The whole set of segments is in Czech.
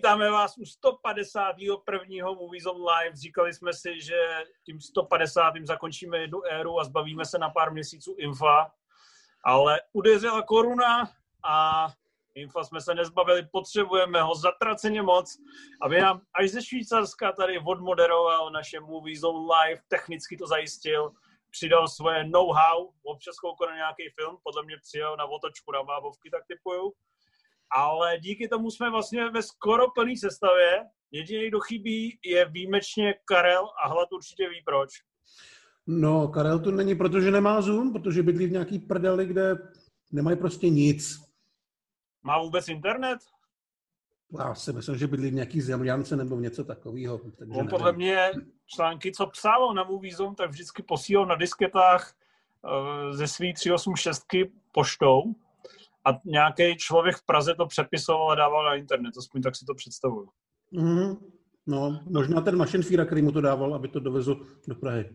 Vítáme vás u 151. Movies on Live. Říkali jsme si, že tím 150. zakončíme jednu éru a zbavíme se na pár měsíců infa, ale udeřila koruna a infa jsme se nezbavili, potřebujeme ho zatraceně moc, aby nám až ze Švýcarska tady odmoderoval naše Movies on Live, technicky to zajistil, přidal svoje know-how, občas koukal na nějaký film, podle mě přijel na otočku na bábovky, tak typuju ale díky tomu jsme vlastně ve skoro plné sestavě. Jediný, kdo chybí, je výjimečně Karel a Hlad určitě ví proč. No, Karel tu není, protože nemá Zoom, protože bydlí v nějaký prdeli, kde nemají prostě nic. Má vůbec internet? Já si myslím, že bydlí v nějaký zemljance nebo v něco takového. Takže On podle mě články, co psal na Movie Zoom, tak vždycky posílal na disketách uh, ze svý 386 poštou a nějaký člověk v Praze to přepisoval a dával na internet, aspoň tak si to představuju. Mm-hmm. No, možná ten mašinfíra, který mu to dával, aby to dovezl do Prahy.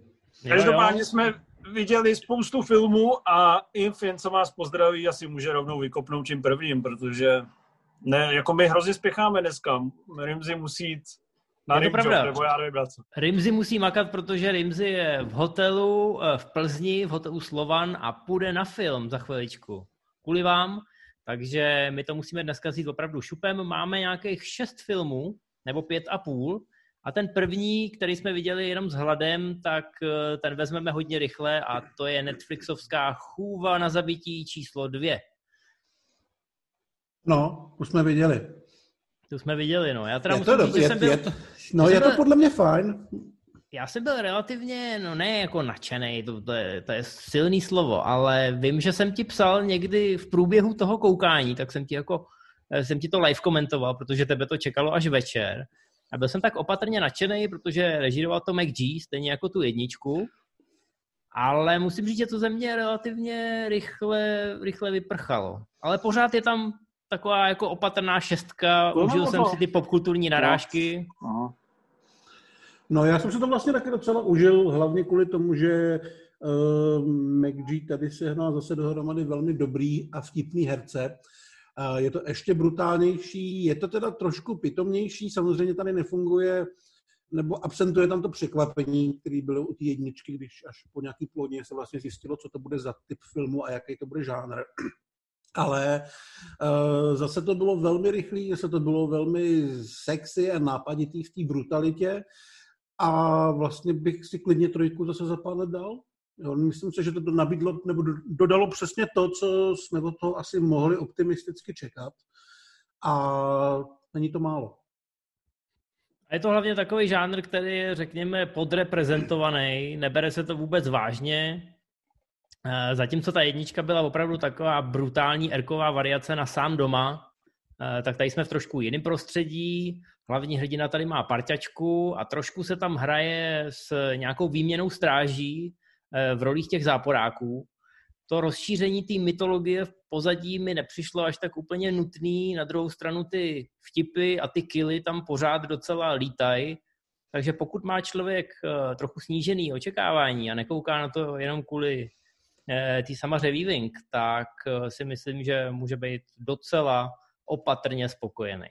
Každopádně jsme viděli spoustu filmů a Inf, jen co vás pozdraví, asi může rovnou vykopnout tím prvním, protože ne, jako my hrozně spěcháme dneska. Rimzi musí jít na je to pravda. nebo já nevím Rimzi musí makat, protože Rimzi je v hotelu eh, v Plzni, v hotelu Slovan a půjde na film za chviličku kvůli vám, takže my to musíme dneska vzít opravdu šupem. Máme nějakých šest filmů, nebo pět a půl, a ten první, který jsme viděli jenom s hladem, tak eh, ten vezmeme hodně rychle a to je Netflixovská chůva na zabití číslo dvě. No, už jsme viděli. To jsme viděli, no. Já teda je musím to, říct, je, že jsem byl... Je to, no, je to podle mě fajn já jsem byl relativně, no ne jako nadšený, to, to, je, to je silný slovo, ale vím, že jsem ti psal někdy v průběhu toho koukání, tak jsem ti jako, eh, jsem ti to live komentoval, protože tebe to čekalo až večer. A byl jsem tak opatrně nadšený, protože režíroval to G, stejně jako tu jedničku. Ale musím říct, že to ze mě relativně rychle, rychle vyprchalo. Ale pořád je tam taková jako opatrná šestka, užil jsem si ty popkulturní narážky. No. No já jsem se to vlastně taky docela užil, hlavně kvůli tomu, že uh, McG tady sehnal zase dohromady velmi dobrý a vtipný herce. Uh, je to ještě brutálnější, je to teda trošku pitomnější, samozřejmě tady nefunguje nebo absentuje tam to překvapení, který bylo u té jedničky, když až po nějaký plodně se vlastně zjistilo, co to bude za typ filmu a jaký to bude žánr. Ale uh, zase to bylo velmi rychlé, zase to bylo velmi sexy a nápaditý v té brutalitě a vlastně bych si klidně trojku zase za pár let dal. Jo, myslím si, že to nabídlo, nebo dodalo přesně to, co jsme od toho asi mohli optimisticky čekat. A není to málo. A je to hlavně takový žánr, který je, řekněme, podreprezentovaný, nebere se to vůbec vážně. Eh, zatímco ta jednička byla opravdu taková brutální erková variace na sám doma, tak tady jsme v trošku jiném prostředí. Hlavní hrdina tady má parťačku a trošku se tam hraje s nějakou výměnou stráží eh, v rolích těch záporáků. To rozšíření té mytologie v pozadí mi nepřišlo až tak úplně nutný. Na druhou stranu ty vtipy a ty kily tam pořád docela lítají. Takže pokud má člověk eh, trochu snížený očekávání a nekouká na to jenom kvůli eh, tý samaře Weaving, tak si myslím, že může být docela opatrně spokojený.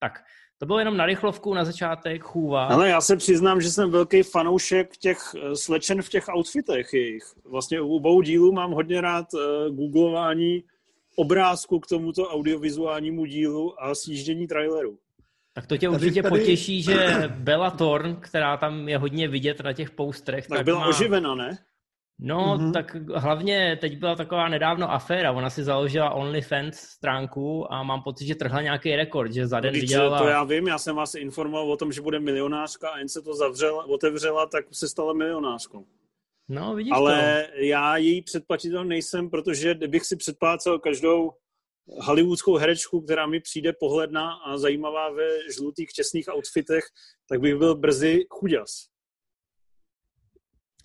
Tak, to bylo jenom na rychlovku na začátek, chůva. Ale já se přiznám, že jsem velký fanoušek těch eh, slečen v těch outfitech jejich. Vlastně u obou dílů mám hodně rád uh, googlování obrázku k tomuto audiovizuálnímu dílu a sjíždění traileru. Tak to tě tady, určitě tady... potěší, že Bella Thorne, která tam je hodně vidět na těch postrech, tak, tak byla má... oživena, ne? No, mm-hmm. tak hlavně teď byla taková nedávno aféra. Ona si založila OnlyFans stránku a mám pocit, že trhla nějaký rekord, že za den no, vydělala... To já vím, já jsem vás informoval o tom, že bude milionářka a jen se to zavřela, otevřela, tak se stala milionářkou. No, vidíš Ale to. já její předplatitel nejsem, protože kdybych si předplácel každou hollywoodskou herečku, která mi přijde pohledná a zajímavá ve žlutých těsných outfitech, tak bych byl brzy chuděs.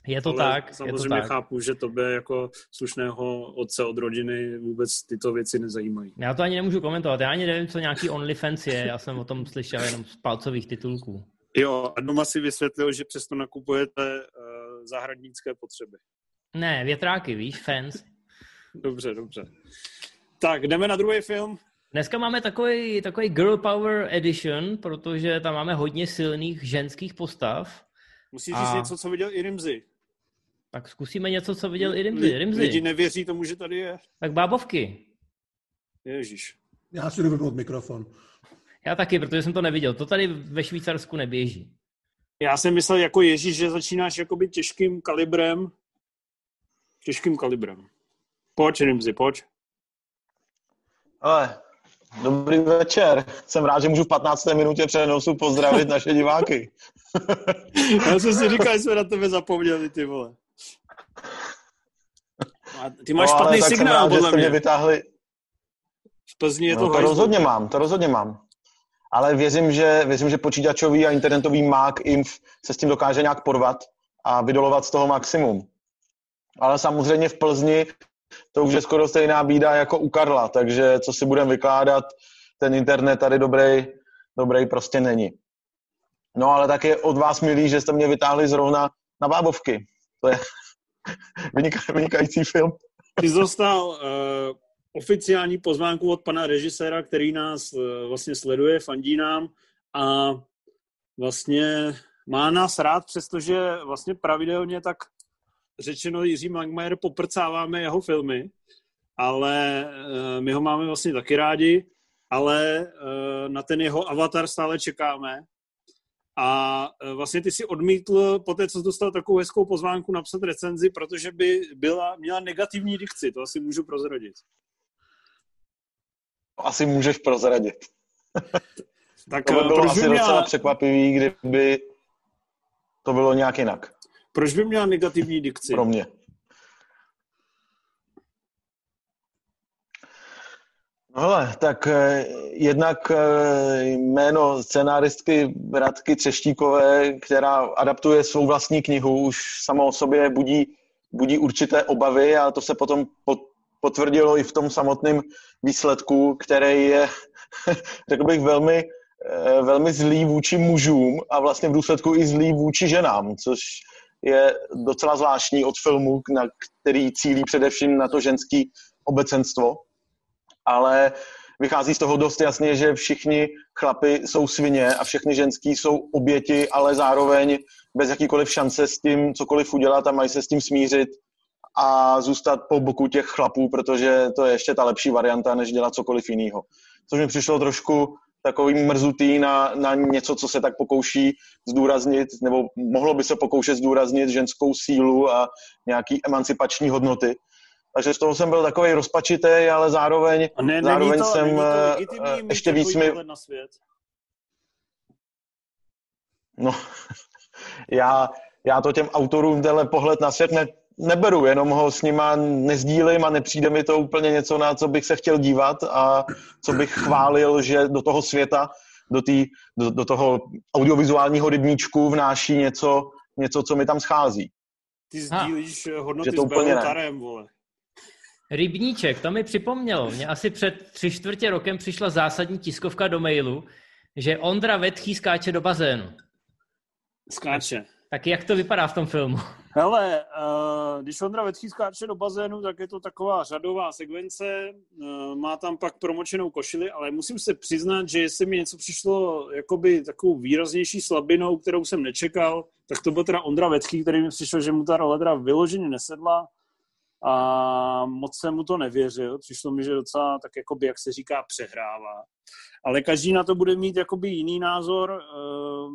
Je to Ale tak. Samozřejmě je to tak. chápu, že to by jako slušného otce od rodiny vůbec tyto věci nezajímají. Já to ani nemůžu komentovat. Já ani nevím, co nějaký OnlyFans je. Já jsem o tom slyšel jenom z palcových titulků. Jo, a doma si vysvětlil, že přesto nakupujete uh, zahradnické potřeby. Ne, větráky, víš, fans. dobře, dobře. Tak, jdeme na druhý film. Dneska máme takový, takový Girl Power Edition, protože tam máme hodně silných ženských postav. Musíš a... říct něco, co viděl i Rimzy. Tak zkusíme něco, co viděl i Rimzy. Rimzy. Lidi nevěří tomu, že tady je. Tak bábovky. Ježíš. Já si jdu mikrofon. Já taky, protože jsem to neviděl. To tady ve Švýcarsku neběží. Já jsem myslel jako Ježíš, že začínáš jakoby těžkým kalibrem. Těžkým kalibrem. Pojď, Rimzy, pojď. Ale, dobrý večer. Jsem rád, že můžu v 15. minutě přenosu pozdravit naše diváky. Já jsem si říkal, že jsme na tebe zapomněli, ty vole. A ty máš no, špatný signál, rád, podle že mě. mě vytáhli... V Plzni je no, to, to rozhodně mám, to rozhodně mám. Ale věřím, že, věřím, že počítačový a internetový mák Inf se s tím dokáže nějak porvat a vydolovat z toho maximum. Ale samozřejmě v Plzni to už je skoro stejná bída jako u Karla, takže co si budeme vykládat, ten internet tady dobrý, dobrý prostě není. No ale tak je od vás milý, že jste mě vytáhli zrovna na bábovky. To je vynikající film. Ty dostal uh, oficiální pozvánku od pana režiséra, který nás uh, vlastně sleduje, fandí nám a vlastně má nás rád, přestože vlastně pravidelně tak řečeno Jiří Langmajer poprcáváme jeho filmy, ale uh, my ho máme vlastně taky rádi, ale uh, na ten jeho avatar stále čekáme a e, vlastně ty si odmítl, po té, co jsi dostal takovou hezkou pozvánku, napsat recenzi, protože by byla, měla negativní dikci, to asi můžu prozradit. Asi můžeš prozradit. tak to by e, bylo asi měla... docela překvapivý, kdyby to bylo nějak jinak. Proč by měla negativní dikci? Pro mě. Hele, tak eh, jednak eh, jméno scenáristky Radky Třeštíkové, která adaptuje svou vlastní knihu, už samo o sobě budí, budí určité obavy a to se potom potvrdilo i v tom samotném výsledku, který je, řekl bych, velmi, eh, velmi zlý vůči mužům a vlastně v důsledku i zlý vůči ženám, což je docela zvláštní od filmu, na který cílí především na to ženský obecenstvo ale vychází z toho dost jasně, že všichni chlapy jsou svině a všechny ženský jsou oběti, ale zároveň bez jakýkoliv šance s tím cokoliv udělat a mají se s tím smířit a zůstat po boku těch chlapů, protože to je ještě ta lepší varianta, než dělat cokoliv jiného. Což mi přišlo trošku takový mrzutý na, na něco, co se tak pokouší zdůraznit, nebo mohlo by se pokoušet zdůraznit ženskou sílu a nějaký emancipační hodnoty. Takže z toho jsem byl takový rozpačitý, ale zároveň, a ne, zároveň to, jsem to uh, ještě víc mi... Na svět. No, já, já to těm autorům tenhle pohled na svět ne, neberu, jenom ho s nima nezdílím a nepřijde mi to úplně něco, na co bych se chtěl dívat a co bych chválil, že do toho světa, do, tý, do, do toho audiovizuálního rybníčku vnáší něco, něco, co mi tam schází. Ty sdílíš ha. hodnoty s Tarem, vole. Rybníček, to mi připomnělo. Mně asi před tři čtvrtě rokem přišla zásadní tiskovka do mailu, že Ondra Vetchý skáče do bazénu. Skáče. Tak jak to vypadá v tom filmu? Hele, uh, když Ondra Vetchý skáče do bazénu, tak je to taková řadová sekvence, uh, má tam pak promočenou košili, ale musím se přiznat, že jestli mi něco přišlo jakoby takovou výraznější slabinou, kterou jsem nečekal, tak to byl teda Ondra Vetchý, který mi přišel, že mu ta role teda vyloženě nesedla a moc jsem mu to nevěřil. Přišlo mi, že docela tak jakoby, jak se říká, přehrává. Ale každý na to bude mít jakoby jiný názor. Eh,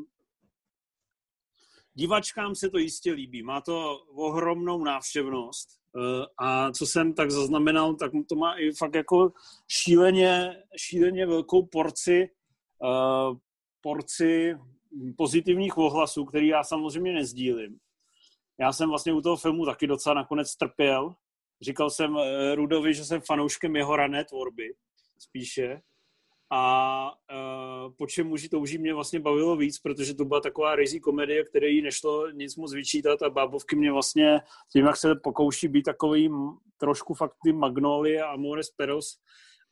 divačkám se to jistě líbí. Má to ohromnou návštěvnost. Eh, a co jsem tak zaznamenal, tak to má i fakt jako šíleně, šíleně velkou porci, eh, porci pozitivních ohlasů, který já samozřejmě nezdílím. Já jsem vlastně u toho filmu taky docela nakonec trpěl. Říkal jsem eh, Rudovi, že jsem fanouškem jeho rané tvorby spíše. A uh, po čem muži touží mě vlastně bavilo víc, protože to byla taková rizí komedie, které jí nešlo nic moc vyčítat a bábovky mě vlastně tím, jak se pokouší být takový trošku fakt ty Magnolie a Amores Peros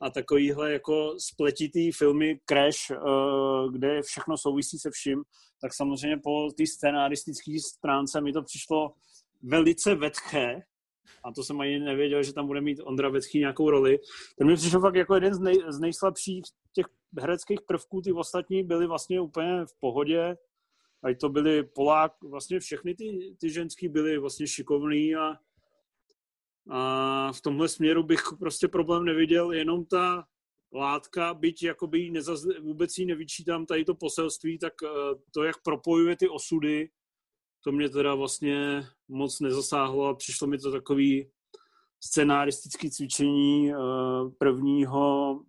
a takovýhle jako spletitý filmy Crash, uh, kde všechno souvisí se vším, tak samozřejmě po té scénaristické stránce mi to přišlo velice vetché a to jsem ani nevěděl, že tam bude mít Ondra Vecký nějakou roli. Ten mi přišel fakt jako jeden z, nej, z nejslabších těch hereckých prvků, ty ostatní byly vlastně úplně v pohodě, ať to byly Polák, vlastně všechny ty, ty ženský byly vlastně šikovný a, a v tomhle směru bych prostě problém neviděl, jenom ta látka, byť jakoby nezaz, vůbec jí nevyčítám tady to poselství, tak eh, to, jak propojuje ty osudy, to mě teda vlastně moc nezasáhlo a přišlo mi to takový scenaristický cvičení eh, prvního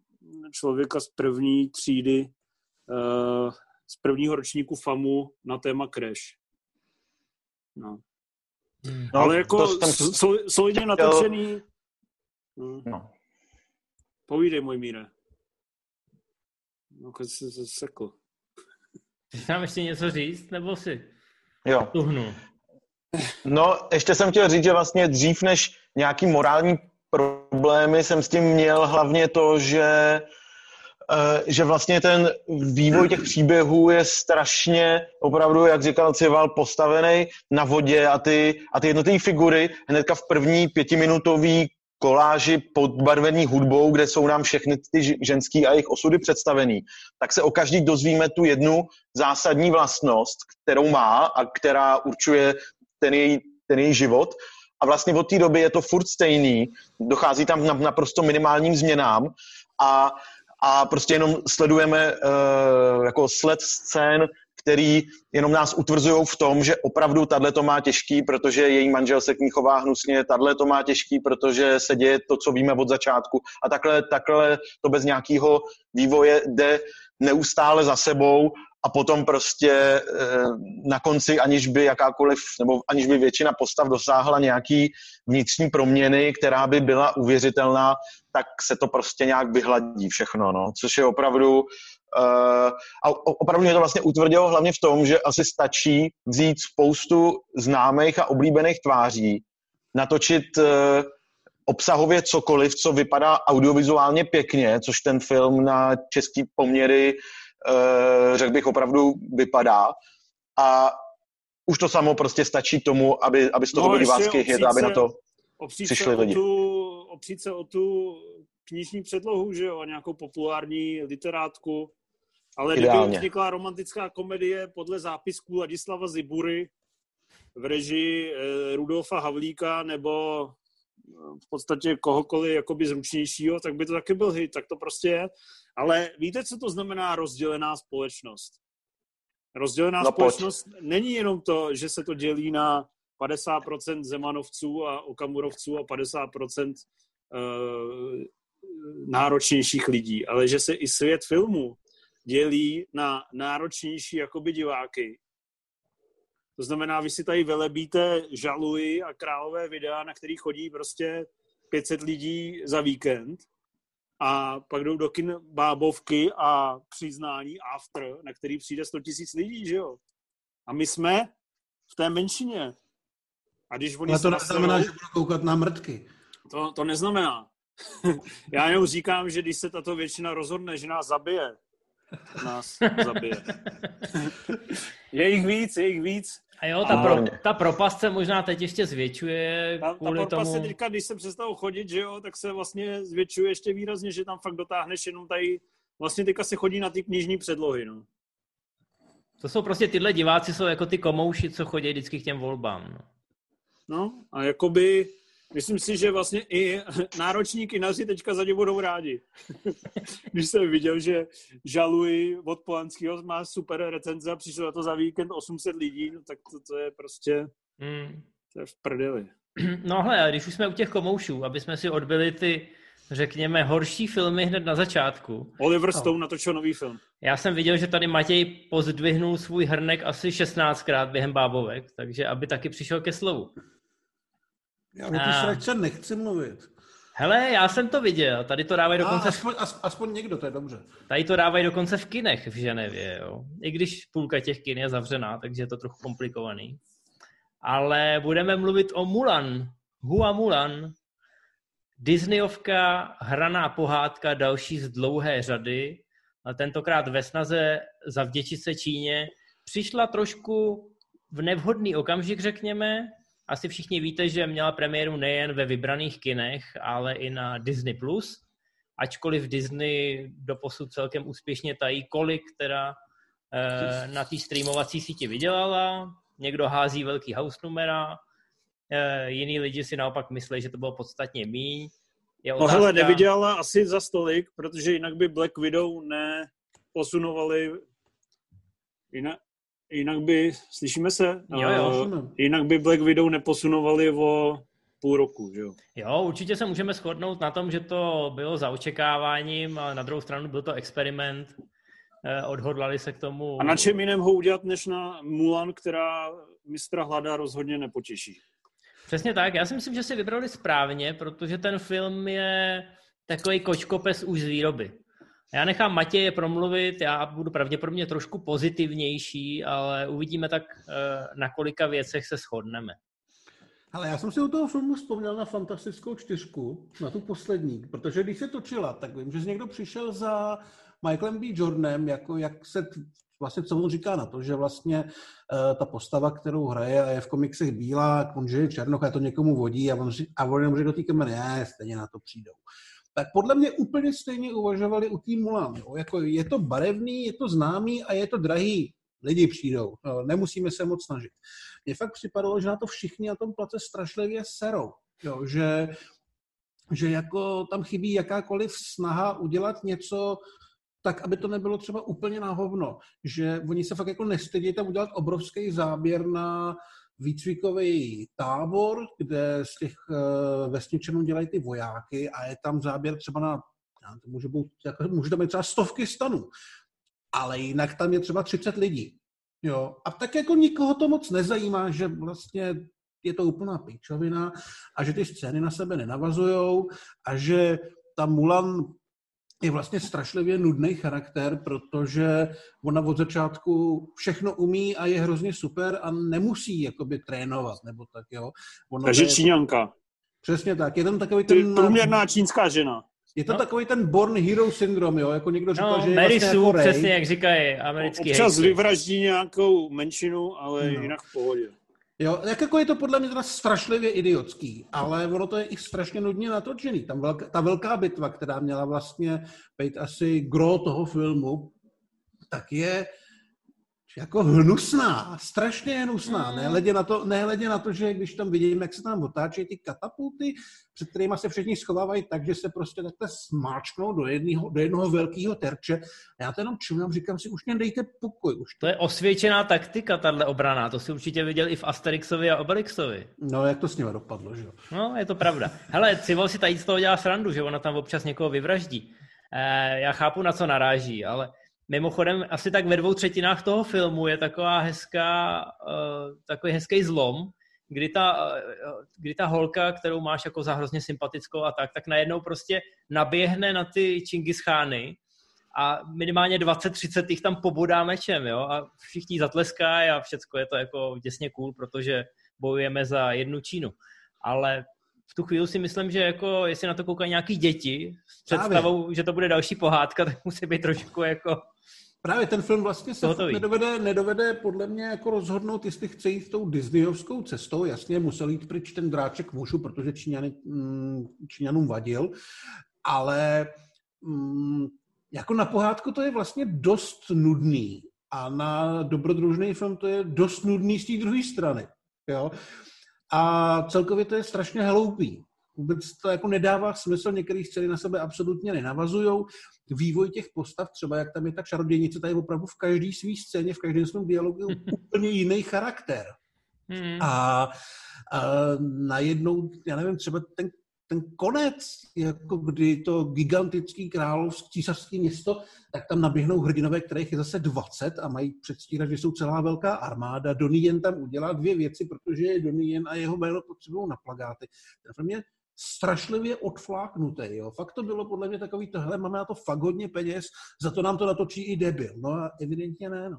člověka z první třídy, eh, z prvního ročníku FAMu na téma Crash. No. Hmm. No, Ale jako jsem... solidně natočený. Hmm. No. Povídej, můj míre. No, když jsi se sekl. Chceš nám ještě něco říct, nebo si jo. tuhnu? No, ještě jsem chtěl říct, že vlastně dřív než nějaký morální problémy jsem s tím měl hlavně to, že že vlastně ten vývoj těch příběhů je strašně, opravdu, jak říkal Cival, postavený na vodě a ty, a ty jednotlivé figury hnedka v první pětiminutový koláži podbarvený hudbou, kde jsou nám všechny ty ženský a jejich osudy představený, tak se o každý dozvíme tu jednu zásadní vlastnost, kterou má a která určuje ten její, ten její život. A vlastně od té doby je to furt stejný, dochází tam na naprosto minimálním změnám a, a prostě jenom sledujeme uh, jako sled scén který jenom nás utvrzují v tom, že opravdu tahle to má těžký, protože její manžel se k ní chová hnusně, tahle to má těžký, protože se děje to, co víme od začátku. A takhle, takhle to bez nějakého vývoje jde neustále za sebou a potom prostě eh, na konci, aniž by jakákoliv, nebo aniž by většina postav dosáhla nějaký vnitřní proměny, která by byla uvěřitelná, tak se to prostě nějak vyhladí všechno, no. Což je opravdu Uh, a opravdu mě to vlastně utvrdilo hlavně v tom, že asi stačí vzít spoustu známých a oblíbených tváří, natočit uh, obsahově cokoliv, co vypadá audiovizuálně pěkně, což ten film na český poměry, řekl bych, opravdu vypadá. A už to samo prostě stačí tomu, aby, aby z toho no, byl divácký hit, aby na to přišli lidi. Tu, opřít se o tu knižní předlohu, že jo, a nějakou populární literátku, ale Ideálně. kdyby vznikla romantická komedie podle zápisků Ladislava Zibury v režii eh, Rudolfa Havlíka nebo eh, v podstatě kohokoliv jakoby zručnějšího, tak by to taky byl hit, tak to prostě je. Ale víte, co to znamená rozdělená společnost? Rozdělená no, společnost pojď. není jenom to, že se to dělí na 50% Zemanovců a Okamurovců a 50% uh, náročnějších lidí, ale že se i svět filmu dělí na náročnější jakoby diváky. To znamená, vy si tady velebíte žaluji a králové videa, na který chodí prostě 500 lidí za víkend a pak jdou do kin bábovky a přiznání after, na který přijde 100 tisíc lidí, že jo? A my jsme v té menšině. A když oni Ale to neznamená, že budou koukat na mrtky. To, to neznamená. Já jenom říkám, že když se tato většina rozhodne, že nás zabije, nás zabije. je jich víc, je jich víc. A jo, ta, pro, ta propast se možná teď ještě zvětšuje ta, kvůli ta propast tomu... se teďka, když se přestal chodit, že jo, tak se vlastně zvětšuje ještě výrazně, že tam fakt dotáhneš jenom tady, vlastně teďka se chodí na ty knižní předlohy, no. To jsou prostě tyhle diváci, jsou jako ty komouši, co chodí vždycky k těm volbám. No, no a jakoby Myslím si, že vlastně i nároční kinaři teďka za ně budou rádi. Když jsem viděl, že žaluji od Polanského má super recenze a přišlo na to za víkend 800 lidí, no tak to, to je prostě hmm. to je v prdeli. No hle, když už jsme u těch komoušů, aby jsme si odbyli ty, řekněme, horší filmy hned na začátku. Oliver Stone no. natočil nový film. Já jsem viděl, že tady Matěj pozdvihnul svůj hrnek asi 16krát během bábovek, takže aby taky přišel ke slovu. Já o ty sračce nechci mluvit. Hele, já jsem to viděl, tady to dávají dokonce... Aspoň, aspoň někdo, to je dobře. Tady to dávají dokonce v kinech v Ženevě, jo. I když půlka těch kin je zavřená, takže je to trochu komplikovaný. Ale budeme mluvit o Mulan. Hua Mulan. Disneyovka, hraná pohádka, další z dlouhé řady. A tentokrát ve snaze zavděčit se Číně přišla trošku v nevhodný okamžik, řekněme, Asi všichni víte, že měla premiéru nejen ve vybraných kinech, ale i na Disney+. Plus. Ačkoliv Disney doposud celkem úspěšně tají, kolik teda eh, na té streamovací síti vydělala. Někdo hází velký house numera, eh, jiný lidi si naopak myslí, že to bylo podstatně míň. Je otázka... No hele, nevydělala asi za stolik, protože jinak by Black Widow neposunovali jinak, jinak by, slyšíme se? Jo, jo. Uh, jinak by Black Widow neposunovali o půl roku, že jo? Jo, určitě se můžeme shodnout na tom, že to bylo za očekáváním, ale na druhou stranu byl to experiment. Eh, odhodlali se k tomu. A na čem jiném ho udělat, než na Mulan, která mistra hlada rozhodně nepotěší? Přesně tak. Já si myslím, že si vybrali správně, protože ten film je takový kočkopes už z výroby. Já nechám Matěje promluvit, já budu pravděpodobně trošku pozitivnější, ale uvidíme tak, eh, na kolika věcech se shodneme. Ale já jsem si u toho filmu vzpomněl na fantastickou čtyřku, na tu poslední, protože když se točila, tak vím, že někdo přišel za Michaelem B. Jordanem, jako jak se vlastně co on říká na to, že vlastně uh, ta postava, kterou hraje a je v komiksech bílá, on že je černoch a to někomu vodí a on, a on jenom do té kamery, ne, stejně na to přijdou. Tak podle mě úplně stejně uvažovali u tým Mulan. Jo? Jako je to barevný, je to známý a je to drahý. Lidi přijdou, no, nemusíme se moc snažit. Mně fakt připadalo, že na to všichni na tom place strašlivě serou. Jo? Že, že jako tam chybí jakákoliv snaha udělat něco tak aby to nebylo třeba úplně na hovno. Že oni se fakt jako nestydí tam udělat obrovský záběr na výcvikový tábor, kde z těch uh, vesničanů dělají ty vojáky a je tam záběr třeba na, to může, být, jako, může tam být třeba stovky stanů, ale jinak tam je třeba 30 lidí. Jo? A tak jako nikoho to moc nezajímá, že vlastně je to úplná píčovina a že ty scény na sebe nenavazujou a že ta Mulan je vlastně strašlivě nudný charakter, protože ona od začátku všechno umí a je hrozně super a nemusí jakoby trénovat, nebo tak, jo. Ona Takže je, Číňanka. Přesně tak. Je tam takový ten... Průměrná čínská žena. Je to no. takový ten Born Hero syndrom, jo? Jako někdo říkal, no, že je Mary vlastně Sue, jako přesně jak říkají americký Občas vyvraždí nějakou menšinu, ale no. jinak v pohodě. Jo, jak jako je to podle mě teda strašlivě idiotský, ale ono to je i strašně nudně natočený. Tam velká, ta velká bitva, která měla vlastně být asi gro toho filmu, tak je jako hnusná, strašně hnusná. Mm. Nehledě na, to, nehledě na to, že když tam vidím, jak se tam otáčí ty katapulty, před kterými se všichni schovávají tak, že se prostě takhle smáčknou do jednoho, do jednoho velkého terče. A já to jenom čumím, říkám si, už mě dejte pokoj. Už to... to je osvědčená taktika, tahle obrana. To si určitě viděl i v Asterixovi a Obelixovi. No, jak to s nimi dopadlo, že jo? No, je to pravda. Hele, Civil si tady z toho dělá srandu, že ona tam občas někoho vyvraždí. Eh, já chápu, na co naráží, ale Mimochodem, asi tak ve dvou třetinách toho filmu je taková hezká, uh, takový hezký zlom, kdy ta, uh, kdy ta holka, kterou máš jako za hrozně sympatickou a tak, tak najednou prostě naběhne na ty Čingischány a minimálně 20-30 jich tam pobodá mečem, jo, a všichni zatleskají a všecko je to jako děsně cool, protože bojujeme za jednu Čínu. Ale v tu chvíli si myslím, že jako jestli na to koukají nějaký děti s představou, že to bude další pohádka, tak musí být trošku jako Právě ten film vlastně se nedovede, nedovede podle mě jako rozhodnout, jestli chce jít tou Disneyovskou cestou. Jasně, musel jít pryč ten dráček mužů, protože Číňany, mm, Číňanům vadil, ale mm, jako na pohádku to je vlastně dost nudný a na dobrodružný film to je dost nudný z té druhé strany. Jo? A celkově to je strašně hloupý. Vůbec to jako nedává smysl, některé scény na sebe absolutně nenavazují. Vývoj těch postav, třeba jak tam je ta čarodějnice, tady opravdu v každé své scéně, v každém svém dialogu úplně jiný charakter. Hmm. A, a najednou, já nevím, třeba ten ten konec, jako kdy to gigantický království, císařské město, tak tam naběhnou hrdinové, kterých je zase 20 a mají předstírat, že jsou celá velká armáda. Donnie tam udělá dvě věci, protože je Donnie a jeho jméno potřebují na plagáty. Ten film je strašlivě odfláknutý. Jo. Fakt to bylo podle mě takový, tohle máme na to fakt hodně peněz, za to nám to natočí i debil. No a evidentně ne, no.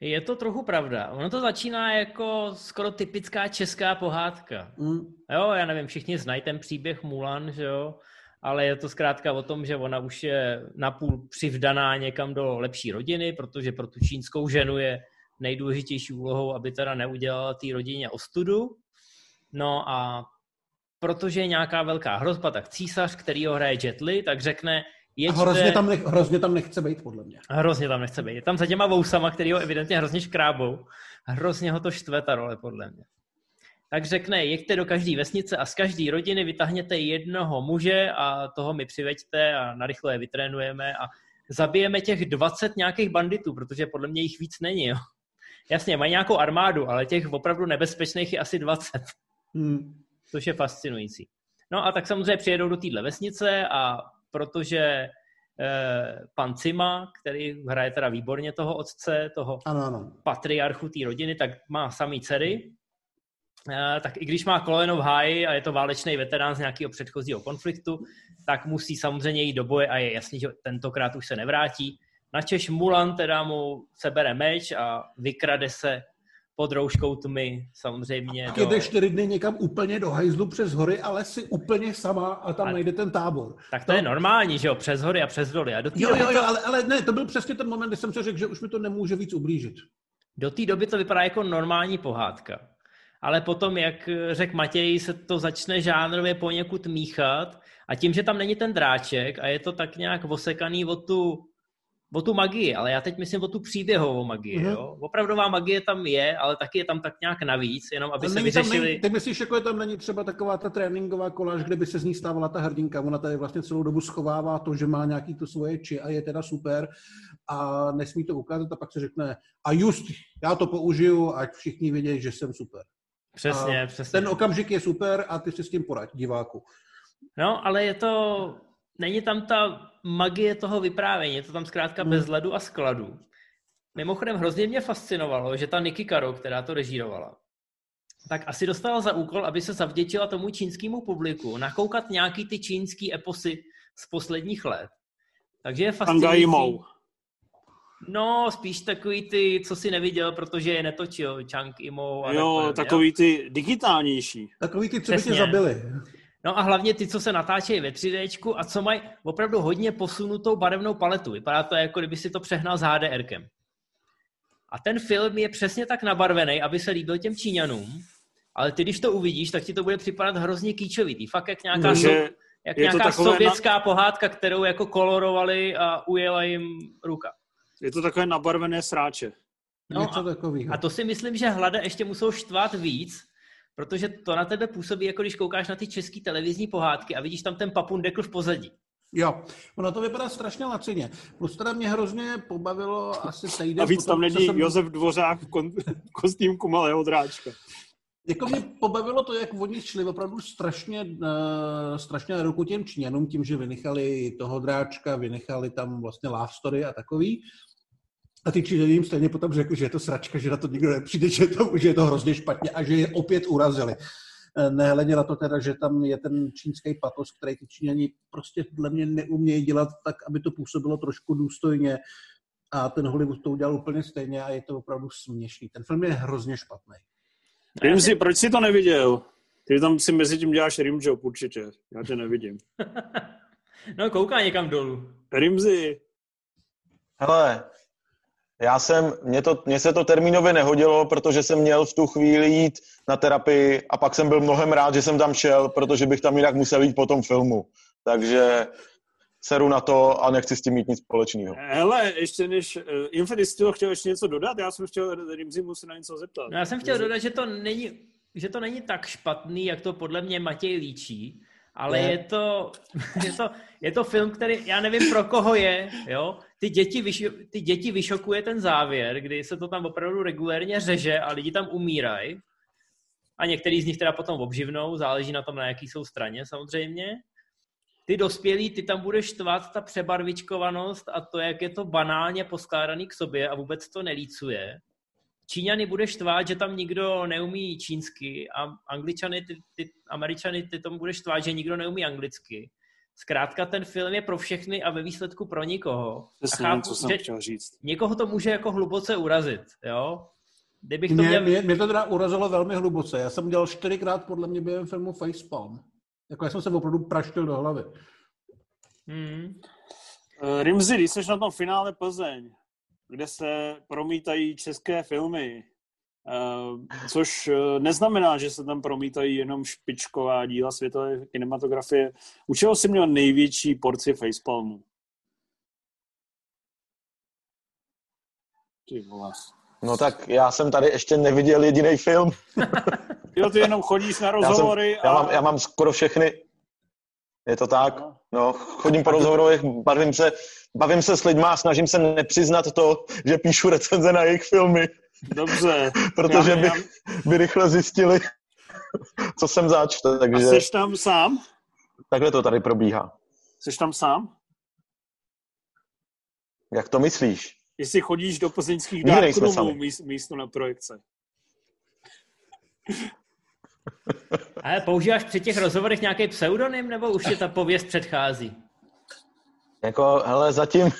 Je to trochu pravda. Ono to začíná jako skoro typická česká pohádka. Mm. Jo, já nevím, všichni znají ten příběh Mulan, že jo, ale je to zkrátka o tom, že ona už je napůl přivdaná někam do lepší rodiny, protože pro tu čínskou ženu je nejdůležitější úlohou, aby teda neudělala té rodině ostudu. No a protože je nějaká velká hrozba, tak císař, který ho hraje Jet Li, tak řekne, jeďte... A hrozně tam, nech, hrozně tam nechce být, podle mě. Hrozně tam nechce být. Je tam za těma vousama, který ho evidentně hrozně škrábou. Hrozně ho to štve ta role, podle mě. Tak řekne, jeďte do každé vesnice a z každé rodiny vytáhněte jednoho muže a toho mi přiveďte a narychle je vytrénujeme a zabijeme těch 20 nějakých banditů, protože podle mě jich víc není. Jo. Jasně, mají nějakou armádu, ale těch opravdu nebezpečných je asi 20. Hmm. Což je fascinující. No a tak samozřejmě přijedou do téhle vesnice a protože eh, pan Cima, který hraje teda výborně toho otce, toho ano, ano. patriarchu té rodiny, tak má samý dcery, eh, tak i když má koleno v háji a je to válečný veterán z nějakého předchozího konfliktu, tak musí samozřejmě jít do boje a je jasný, že tentokrát už se nevrátí. Načež Mulan teda mu sebere meč a vykrade se pod rouškou tmy samozřejmě. A jede čtyři dny někam úplně do hajzlu přes hory ale si úplně sama a tam a... najde ten tábor. Tak to, to je normální, že jo, přes hory a přes doly. A do jo, jo, jo, ale, ale ne, to byl přesně ten moment, kdy jsem si řekl, že už mi to nemůže víc ublížit. Do té doby to vypadá jako normální pohádka. Ale potom, jak řekl Matěj, se to začne žánrově poněkud míchat a tím, že tam není ten dráček a je to tak nějak osekaný o tu o tu magii, ale já teď myslím o tu příběhovou magii. Mm-hmm. Jo? Opravdová magie tam je, ale taky je tam tak nějak navíc, jenom aby se vyřešili... Tam, ty myslíš, jako je tam není třeba taková ta tréninková koláž, kde by se z ní stávala ta hrdinka, ona tady vlastně celou dobu schovává to, že má nějaký to svoje či a je teda super a nesmí to ukázat a pak se řekne a just, já to použiju, ať všichni vědí, že jsem super. Přesně, a přesně. Ten okamžik je super a ty si s tím poraď, diváku. No, ale je to není tam ta magie toho vyprávění, je to tam zkrátka hmm. bez ledu a skladu. Mimochodem hrozně mě fascinovalo, že ta Nikki Karo, která to režírovala, tak asi dostala za úkol, aby se zavděčila tomu čínskému publiku, nakoukat nějaký ty čínský eposy z posledních let. Takže je fascinující. No, spíš takový ty, co si neviděl, protože je netočil, Chang Imo. A jo, takový ty digitálnější. Takový ty, co by tě zabili. No a hlavně ty, co se natáčejí ve 3D a co mají opravdu hodně posunutou barevnou paletu. Vypadá to jako kdyby si to přehnal s HDRkem. A ten film je přesně tak nabarvený, aby se líbil těm Číňanům, ale ty, když to uvidíš, tak ti to bude připadat hrozně kýčovitý. Fakt jak nějaká, no, so, jak nějaká sovětská na... pohádka, kterou jako kolorovali a ujela jim ruka. Je to takové nabarvené sráče. No a, a to si myslím, že hlada ještě musou štvát víc, protože to na tebe působí, jako když koukáš na ty české televizní pohádky a vidíš tam ten papundekl v pozadí. Jo, ono to vypadá strašně lacině. Plus teda mě hrozně pobavilo asi týden. A víc potom, tam není jsem... Josef Dvořák v kon... kostýmku malého dráčka. Jako mě pobavilo to, jak oni šli opravdu strašně, uh, strašně na ruku těm Číňanům, tím, že vynechali toho dráčka, vynechali tam vlastně love story a takový. A ty Číňané jim stejně potom řekli, že je to sračka, že na to nikdo nepřijde, že, to, že je to hrozně špatně a že je opět urazili. Eh, nehledě na to teda, že tam je ten čínský patos, který ty Číňani prostě podle mě neumějí dělat tak, aby to působilo trošku důstojně. A ten Hollywood to udělal úplně stejně a je to opravdu směšný. Ten film je hrozně špatný. Vím si, proč jsi to neviděl? Ty tam si mezi tím děláš rimjob určitě. Já tě nevidím. no kouká někam dolů. Rimzi. Hele, já jsem, mně, to, mně se to termínově nehodilo, protože jsem měl v tu chvíli jít na terapii a pak jsem byl mnohem rád, že jsem tam šel, protože bych tam jinak musel jít po tom filmu. Takže seru na to a nechci s tím mít nic společného. Hele, ještě než... Uh, Infedy, jsi chtěl ještě něco dodat? Já jsem chtěl Rimzimu se na něco zeptat. No, já jsem chtěl dodat, že to není, že to není tak špatný, jak to podle mě Matěj líčí, ale je to, je, to, je to film, který, já nevím pro koho je, jo, ty děti, vyš, ty děti vyšokuje ten závěr, kdy se to tam opravdu regulérně řeže a lidi tam umírají. A některý z nich teda potom obživnou, záleží na tom, na jaký jsou straně samozřejmě. Ty dospělí, ty tam budeš štvat ta přebarvičkovanost a to, jak je to banálně poskládaný k sobě a vůbec to nelícuje. Číňany bude štvát, že tam nikdo neumí čínsky a angličany, ty, ty američany, ty tomu bude štvát, že nikdo neumí anglicky. Zkrátka ten film je pro všechny a ve výsledku pro nikoho. Přesně, chápu, co jsem chtěl říct. Někoho to může jako hluboce urazit, jo? Kdybych to mě, měl... mě, mě to teda urazilo velmi hluboce. Já jsem udělal čtyřikrát podle mě během filmu Facepalm. Jako já jsem se opravdu praštil do hlavy. Hmm. Uh, Rimzi, když jsi na tom finále Plzeň, kde se promítají české filmy což uh, neznamená, že se tam promítají jenom špičková díla světové kinematografie. U čeho jsi měl největší porci facepalmu? Ty vole. No tak já jsem tady ještě neviděl jediný film. jo, ty jenom chodíš na rozhovory. Já, jsem, a... já, mám, já mám skoro všechny. Je to tak? No, chodím po rozhovorech, bavím se, bavím se s lidma a snažím se nepřiznat to, že píšu recenze na jejich filmy. Dobře. Protože já, by, já... by rychle zjistili, co jsem zač. Takže... A jsi tam sám? Takhle to tady probíhá. Jsi tam sám? Jak to myslíš? Jestli chodíš do plzeňských míst, místo na projekce. Ale používáš při těch rozhovorech nějaký pseudonym, nebo už ti ta pověst předchází? Jako, hele, zatím,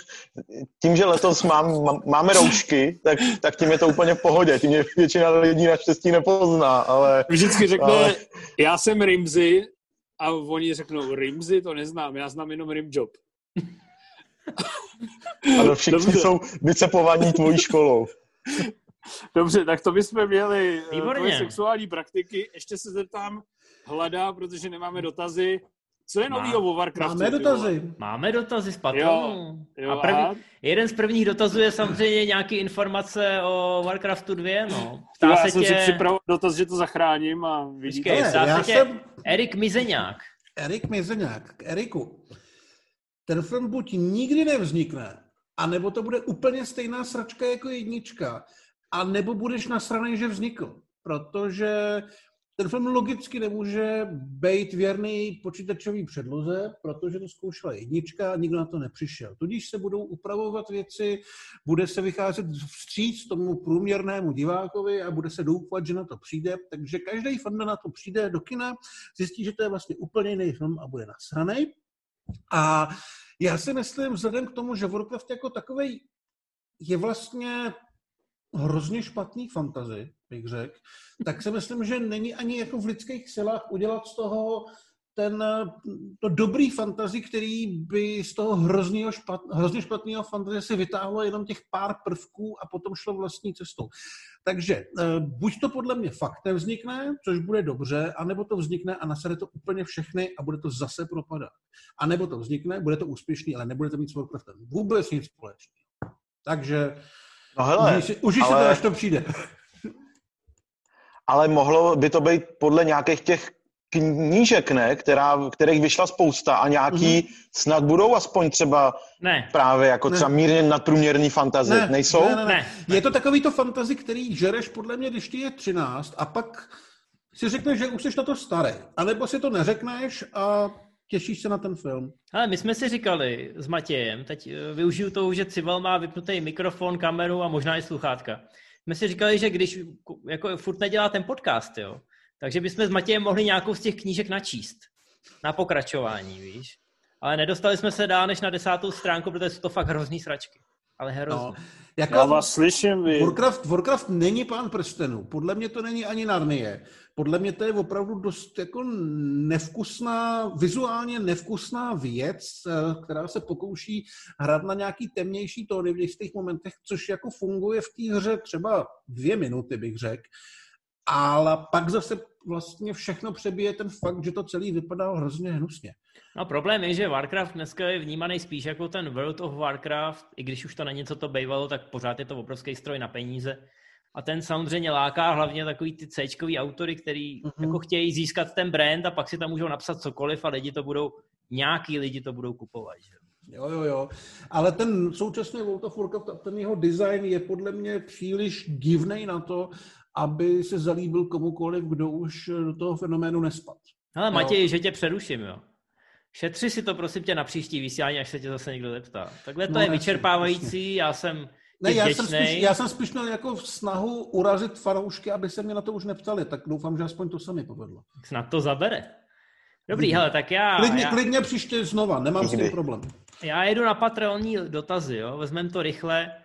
tím, že letos mám, máme roušky, tak, tak tím je to úplně v pohodě. Tím mě většina lidí naštěstí nepozná, ale... Vždycky řekne, ale... já jsem Rimzy, a oni řeknou, Rimzy, to neznám, já znám jenom Rimjob. Ano, všichni Dobře. jsou vycepovaní tvojí školou. Dobře, tak to bychom měli eh, Výborně. tvoje sexuální praktiky. Ještě se zeptám Hlada, protože nemáme dotazy. Co je novýho o Warcraftu? Máme dotazy. Máme dotazy z patronu. a první, jeden z prvních dotazů je samozřejmě nějaký informace o Warcraftu 2, no. Ptá já se jsem tě... si připravil dotaz, že to zachráním a vidíte. Počkej, já tě jsem... Erik Mizeňák. Erik Mizeňák. Eriku, ten film buď nikdy nevznikne, anebo to bude úplně stejná sračka jako jednička, a nebo budeš nasraný, že vznikl. Protože ten film logicky nemůže být věrný počítačový předloze, protože to zkoušela jednička a nikdo na to nepřišel. Tudíž se budou upravovat věci, bude se vycházet vstříc tomu průměrnému divákovi a bude se doufat, že na to přijde. Takže každý fan na to přijde do kina, zjistí, že to je vlastně úplně jiný film a bude nasraný. A já si myslím, vzhledem k tomu, že Warcraft jako takový je vlastně hrozně špatný fantazy, bych řekl, tak si myslím, že není ani jako v lidských silách udělat z toho ten, to dobrý fantazy, který by z toho hroznýho špat, hrozně špatného fantazy si vytáhlo jenom těch pár prvků a potom šlo vlastní cestou. Takže eh, buď to podle mě fakt nevznikne, což bude dobře, anebo to vznikne a nasede to úplně všechny a bude to zase propadat. A nebo to vznikne, bude to úspěšný, ale nebude to mít s Warcraftem vůbec nic společného. Takže no hele, už ale... to, až to přijde. Ale mohlo by to být podle nějakých těch knížek, ne? Která, kterých vyšla spousta a nějaký mm-hmm. snad budou aspoň třeba ne. právě jako ne. třeba mírně nadprůměrný fantazy. Ne. Nejsou? Ne, ne, ne. ne. Je to takový to fantazy, který žereš podle mě, když ti je 13 a pak si řekneš, že už jsi na to starý. A nebo si to neřekneš a těšíš se na ten film. Ale my jsme si říkali s Matějem, teď eh, využiju toho, že Cival má vypnutý mikrofon, kameru a možná i sluchátka. My si říkali, že když jako furt nedělá ten podcast, jo, takže bychom s Matějem mohli nějakou z těch knížek načíst na pokračování, víš. Ale nedostali jsme se dál než na desátou stránku, protože jsou to fakt hrozný sračky. Ale hrozný. No, jako Já vás slyším, vy. Warcraft, Warcraft není pán prstenů. Podle mě to není ani Narnie. Podle mě to je opravdu dost jako nevkusná, vizuálně nevkusná věc, eh, která se pokouší hrát na nějaký temnější tóny v jistých momentech, což jako funguje v té hře třeba dvě minuty, bych řekl ale pak zase vlastně všechno přebije ten fakt, že to celý vypadá hrozně hnusně. No problém je, že Warcraft dneska je vnímaný spíš jako ten World of Warcraft, i když už to není, co to bývalo, tak pořád je to obrovský stroj na peníze. A ten samozřejmě láká hlavně takový ty c autory, který mm-hmm. jako chtějí získat ten brand a pak si tam můžou napsat cokoliv a lidi to budou, nějaký lidi to budou kupovat. Že? Jo, jo, jo. Ale ten současný of Warcraft, ten jeho design je podle mě příliš divný na to, aby se zalíbil komukoliv, kdo už do toho fenoménu nespad. Ale Matěj, jo. že tě přeruším, jo. Šetři si to prosím tě na příští vysílání, až se tě zase někdo zeptá. Takhle to no, je vyčerpávající, já jsem ne, já jsem, spíš, já jsem spíš měl jako v snahu urazit fanoušky, aby se mě na to už neptali, tak doufám, že aspoň to se mi povedlo. Snad to zabere. Dobrý, hele, tak já... Klidně, já... klidně příště znova, nemám s tím problém. Já jedu na patronní dotazy, jo, vezmeme to rychle.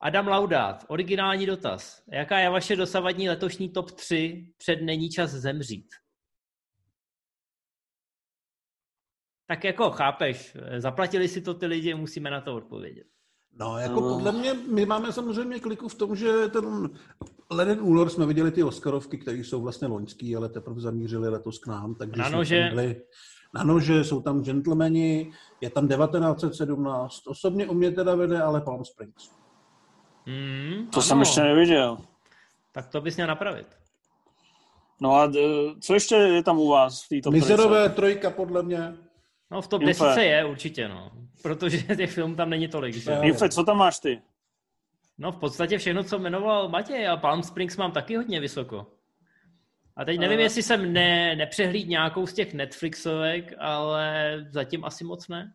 Adam Laudát, originální dotaz. Jaká je vaše dosavadní letošní top 3 před Není čas zemřít? Tak jako chápeš, zaplatili si to ty lidi, musíme na to odpovědět. No, jako no. podle mě, my máme samozřejmě kliku v tom, že ten leden únor jsme viděli ty Oscarovky, které jsou vlastně loňský, ale teprve zamířili letos k nám. Takže Na jsme nože. tam byli- Na nože jsou tam gentlemani, je tam 1917. Osobně u mě teda vede ale Palm Springs. Hmm, To jsem ještě neviděl. Tak to bys měl napravit. No a d- co ještě je tam u vás v této Mizerové trojka podle mě. No v top Info. 10 je určice, no. Protože těch filmů tam není tolik, že? Jo. Infe, co tam máš ty? No v podstatě všechno, co jmenoval Matěj a Palm Springs mám taky hodně vysoko. A teď nevím, A- jestli jsem ne, nepřehlíd nějakou z těch Netflixovek, ale zatím asi moc ne.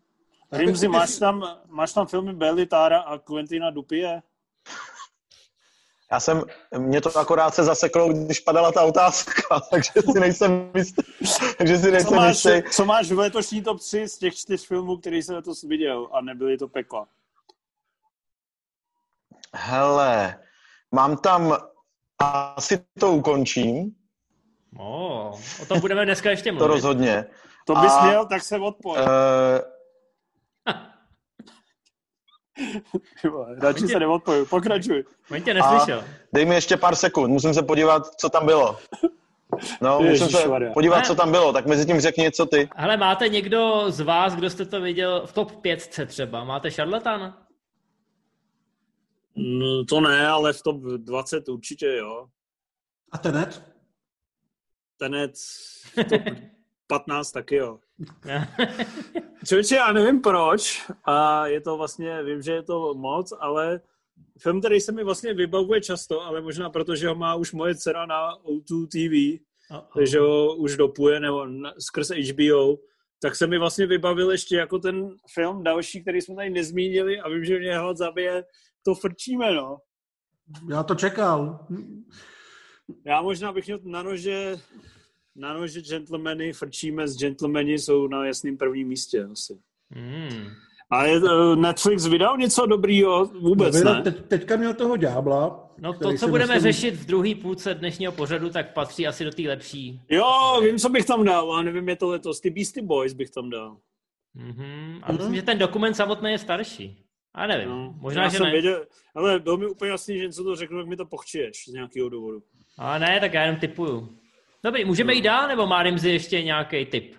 Rimzi, máš tam, máš tam filmy Belly Tára a Quentina Dupie? Já jsem, mě to akorát se zaseklo, když padala ta otázka, takže si nejsem jistý. Takže si Co nejsem máš, jistý. co máš v letošní top 3 z těch čtyř filmů, který jsem letos viděl a nebyly to pekla? Hele, mám tam, asi to ukončím, O, o tom budeme dneska ještě to mluvit. rozhodně. To bys A- měl, tak se odpoj. Uh, vole, Radši se neodpoju, pokračuj. On tě neslyšel. dej mi ještě pár sekund, musím se podívat, co tam bylo. No, musím se podívat, co tam bylo, tak mezi tím řekni něco ty. Hele, máte někdo z vás, kdo jste to viděl v top 5 třeba? Máte šarlatana? No, to ne, ale v top 20 určitě jo. A Tenet? Tenet v top 15 taky jo. Člověče, já nevím proč, a je to vlastně, vím, že je to moc, ale film, který se mi vlastně vybavuje často, ale možná proto, že ho má už moje dcera na O2 TV, že ho už dopuje, nebo na, skrz HBO, tak se mi vlastně vybavil ještě jako ten film další, který jsme tady nezmínili a vím, že mě hlad zabije, to frčíme, no. Já to čekal. Já možná bych měl na nože, na nože gentlemany, frčíme s gentlemany, jsou na jasném prvním místě asi. Hmm. A je, eh, Netflix vydal něco dobrýho? Vůbec Vydal- ne. Teď, teďka měl toho ďábla. No to, co budeme myslím- řešit v druhé půlce dnešního pořadu, tak patří asi do té lepší. Jo, vím, co bych tam dal, a nevím, je to letos. Ty Beastie Boys bych tam dal. Mhm. A myslím, že ten dokument samotný je starší. A nevím, No, možná, já že jsem ne. Věděl, ale bylo mi úplně jasný, že něco to řeknu, jak mi to pochčiješ z nějakého důvodu. A ne, tak já jenom typuju. Dobrý, můžeme jít dál, nebo má Rimzi ještě nějaký tip?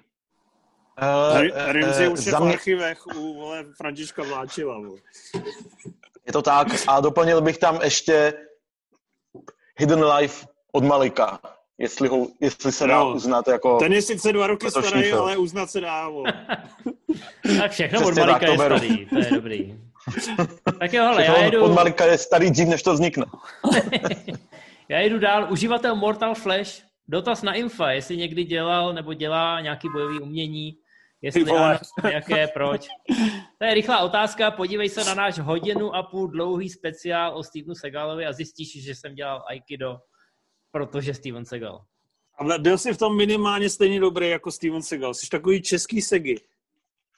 Uh, Rimzi už je za v mě, archivech u vole, Františka Vláčila. Vole. je to tak a doplnil bych tam ještě Hidden Life od Malika, jestli, ho, jestli se dá Jo. uznat jako... Ten je sice dva roky starý, film. ale uznat se dá. Tak všechno od Přesně Malika tak to je beru. starý, to je dobrý. Tak jo, hele, já jedu, Od Malika je starý dřív, než to vznikne. já jedu dál. Uživatel Mortal Flash, dotaz na Infa, jestli někdy dělal nebo dělá nějaký bojový umění, jestli ano, jaké, proč. To je rychlá otázka, podívej se na náš hodinu a půl dlouhý speciál o Stevenu Segalovi a zjistíš, že jsem dělal Aikido, protože Steven Segal. Ale byl jsi v tom minimálně stejně dobrý jako Steven Seagal. Jsi takový český segy.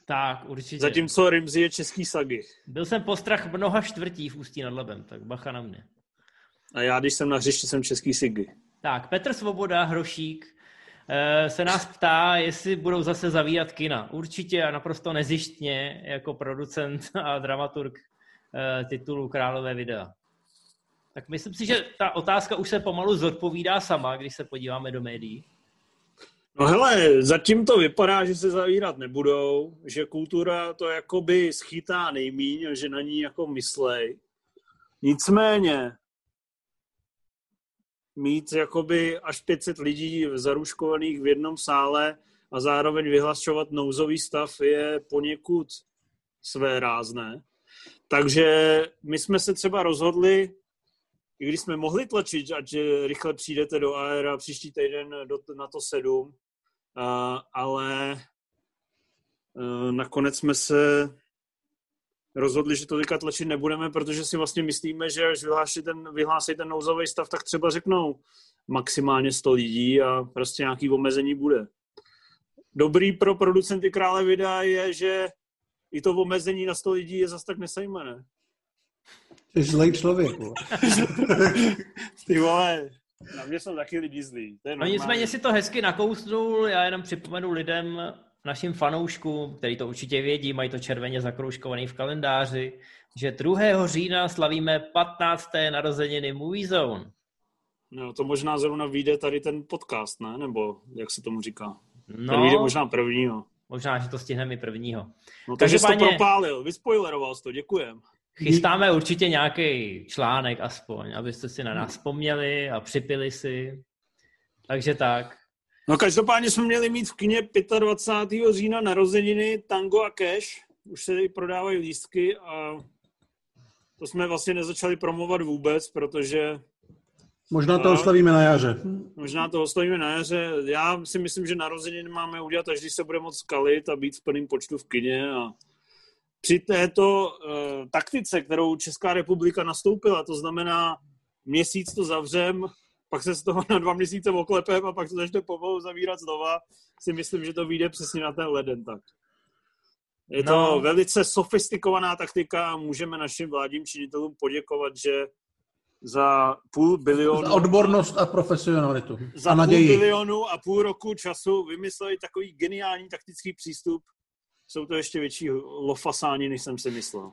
Tak, určitě. Zatímco Rimzi je český sagy. Byl jsem postrach mnoha čtvrtí v Ústí nad Labem, tak bacha na mě. A já, když jsem na hřišti, jsem český sigy. Tak, Petr Svoboda, Hrošík, eh, se nás ptá, jestli budou zase zavírat kina. Určitě a naprosto nezištně jako producent a dramaturg eh, titulu Králové videa. Tak myslím si, že ta otázka už se pomalu zodpovídá sama, když se podíváme do médií. No hele, zatím to vypadá, že se zavírat nebudou, že kultura to jakoby schytá nejmíň, že na ní jako myslej. Nicméně, mít jakoby až 500 lidí zaruškovaných v jednom sále a zároveň vyhlašovat nouzový stav je poněkud své rázné. Takže my jsme se třeba rozhodli, i když jsme mohli tlačit, ať rychle přijdete do Aera příští týden do, na to 7, uh, ale uh, nakonec jsme se rozhodli, že to teďka tlačit nebudeme, protože si vlastně myslíme, že až vyhlásí ten, vyhlásí ten nouzový stav, tak třeba řeknou maximálně 100 lidí a prostě nějaký omezení bude. Dobrý pro producenty krále videa je, že i to omezení na 100 lidí je zas tak nesejmené. Jsi zlej člověk. Ty vole, na mě jsou taky lidi zlí. To je No nicméně si to hezky nakousnul, já jenom připomenu lidem, našim fanouškům, který to určitě vědí, mají to červeně zakroužkovaný v kalendáři, že 2. října slavíme 15. narozeniny Movie Zone. No, to možná zrovna vyjde tady ten podcast, ne? Nebo jak se tomu říká? No, Ten vyjde možná prvního. možná, že to stihneme i prvního. No, takže jsi to propálil, vyspoileroval jsi to, děkujem. Chystáme určitě nějaký článek aspoň, abyste si na nás vzpomněli a připili si. Takže tak. No každopádně jsme měli mít v kině 25. října narozeniny Tango a Cash. Už se prodávají lístky a to jsme vlastně nezačali promovat vůbec, protože Možná to oslavíme na jaře. možná to oslovíme na jaře. Já si myslím, že narozeniny máme udělat, až když se bude moc kalit a být v plném počtu v kině. A při této uh, taktice, kterou Česká republika nastoupila, to znamená měsíc to zavřem, pak se z toho na dva měsíce oklepem a pak to začne pomalu zavírat znova, si myslím, že to vyjde přesně na ten leden tak. Je to No. velice sofistikovaná taktika a můžeme našim vládním činitelům poděkovat, že za půl bilionu Za odbornost a profesionalitu. za a půl bilionu a půl roku času vymysleli takový geniální taktický přístup. Jsou to ještě větší lofasáni, než jsem si myslel.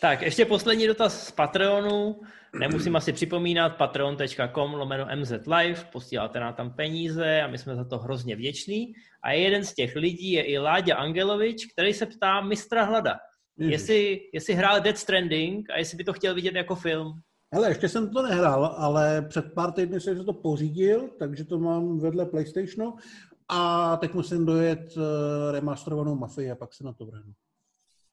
Tak, ještě poslední dotaz z Patreonu. Nemusím asi připomínat, patreon.com lomeno mzlive, posíláte nám tam peníze a my jsme za to hrozně vděční. A jeden z těch lidí je i Láďa Angelovič, který se ptá mistra Hlada, jestli, jestli hrál Dead Stranding a jestli by to chtěl vidět jako film. Hele, ještě jsem to nehrál, ale před pár týdny jsem si to pořídil, takže to mám vedle PlayStationu a teď musím dojet eh, remasterovanou Mafii a pak se na to vrhnu.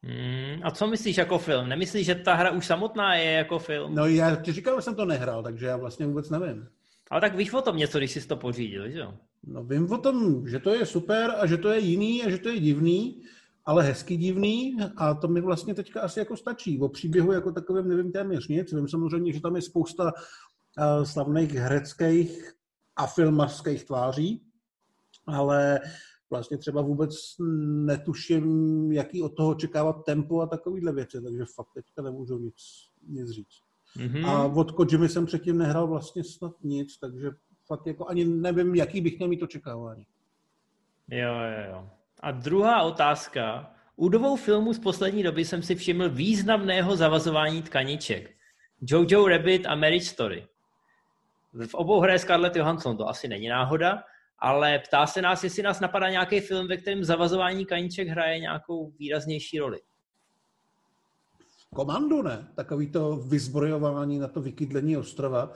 Hmm, a co myslíš jako film? Nemyslíš, že ta hra už samotná je jako film? No já ti říkal, že jsem to nehrál, takže já vlastně vůbec nevím. Ale tak víš o tom něco, když jsi to pořídil, že jo? No vím o tom, že to je super a že to je jiný a že to je divný, ale hezky divný a to mi vlastně teďka asi jako stačí. O příběhu jako takovém nevím téměř nic. Vím samozřejmě, že tam je spousta uh, slavných hereckých a filmařských tváří, ale vlastně třeba vůbec netuším, jaký od toho očekávat tempo a takovýhle věci, takže fakt teďka nemůžu nic, nic říct. Mhm. A od Kojimy jsem předtím nehrál vlastně snad nic, takže fakt jako ani nevím, jaký bych měl mít očekávání. Jo, jo, jo. A druhá otázka. U dvou filmů z poslední doby jsem si všiml významného zavazování tkaniček. Jojo Rabbit a Marriage Story. V obou hraje Scarlett Johansson, to asi není náhoda, ale ptá se nás, jestli nás napadá nějaký film, ve kterém zavazování kaniček hraje nějakou výraznější roli. Komandu ne, takový to vyzbrojování na to vykydlení ostrova,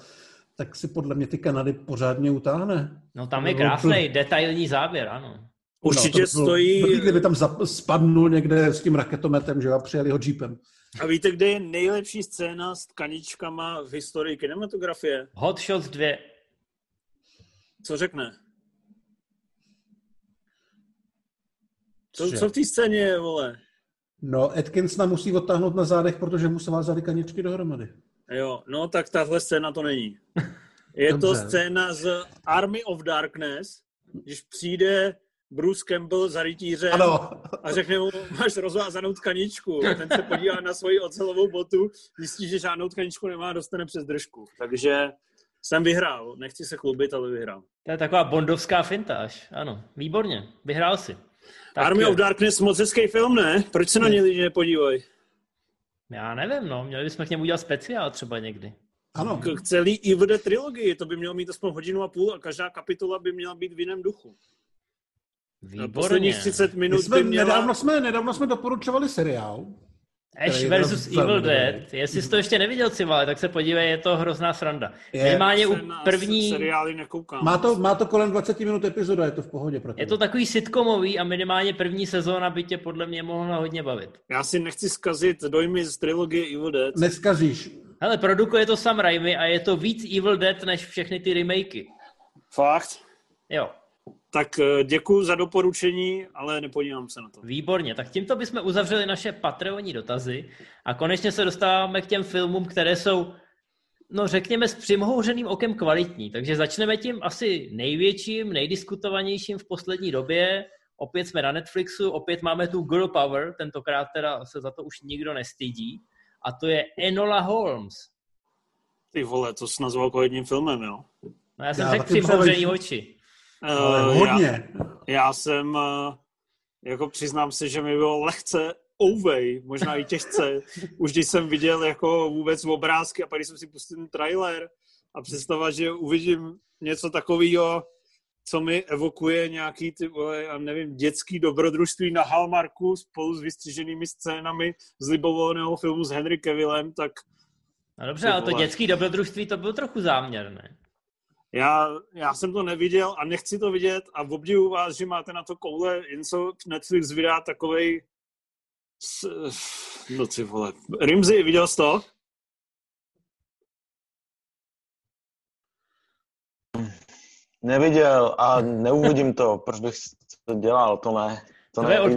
tak si podle mě ty Kanady pořádně utáhne. No tam je No, krásný, detailní záběr, ano. Určitě no, to by bylo stojí... blbý, kdyby tam spadnul někde s tím raketometem, že jo, a přijeli ho jeepem. A víte, kde je nejlepší scéna s tkaničkama v historii kinematografie? Hot Shots 2. Co řekne? Co, co v té scéně je, vole? No, Atkinsona musí odtáhnout na zádech, protože mu se vázaly kaničky dohromady. Jo, no tak tahle scéna to není. Je to scéna z Army of Darkness, když přijde Bruce Campbell za rytířem Ano, a řekne mu, máš rozvázanou tkaničku. A ten se podívá na svoji ocelovou botu, zjistí, že žádnou tkaničku nemá a dostane přes držku. Takže jsem vyhrál. Nechci se chlubit, ale vyhrál. To je taková bondovská fintáž. Ano, výborně, vyhrál si. Tak Army of Darkness, moc hezký film, ne? Proč se na něj lidi nepodívají? Já nevím, no, měli bychom k němu udělat speciál třeba někdy. ano. K celý Dead trilogii, to by mělo mít aspoň hodinu a půl a každá kapitola by měla být v jiném duchu. Výborně. Posledních 30 My minut jsme, by měla... nedávno, jsme, nedávno jsme doporučovali seriál. Ash versus Evil dobrý. Dead. Jestli jsi to ještě neviděl, Civale, tak se podívej, je to hrozná sranda. Je. Minimálně u první... seriály nekoukám. Má to, má to kolem 20 minut epizoda, je to v pohodě. Pro Je to takový sitcomový a minimálně první sezóna by tě podle mě mohla hodně bavit. Já si nechci zkazit dojmy z trilogie Evil Dead. Neskazíš. Hele, produkuje to Sam Raimi a je to víc Evil Dead než všechny ty remakey. Fakt? Jo, Tak eh, děkuji za doporučení, ale nepodívám se na to. výborně. Tak tímto bychom uzavřeli naše Patreonní dotazy a konečně se dostáváme k těm filmům, které jsou, no řekněme, s přimhouřeným okem kvalitní. Takže začneme tím asi největším, nejdiskutovanějším v poslední době. Opět jsme na Netflixu, opět máme tu Girl Power, tentokrát teda se za to už nikdo nestydí. A to je Enola Holmes. Ty vole, to jsi nazval jako jedním filmem, jo? No já jsem Já řekl taky přimhouřený oči. Ale Eh, hodně. Já, já jsem, eh, jako přiznám se, že mi bylo lehce ouvej, možná i těžce, už když jsem viděl jako vůbec obrázky a pak když jsem si pustil ten trailer, a představa, že uvidím něco takového, co mi evokuje nějaký ty, já nevím, dětský dobrodružství na Hallmarku spolu s vystřiženými scénami z libovolného filmu s Henry Cavillem, tak... No dobře, ale to dětský dobrodružství to byl trochu záměr, ne? Já, já jsem to neviděl a nechci to vidět a obdivu vás, že máte na to koule, jen co Netflix vydá takovej s, no ty vole. Rimzy, viděl jsi to? Neviděl a neuvidím to, proč bych to dělal, to ne. To tvoje, od,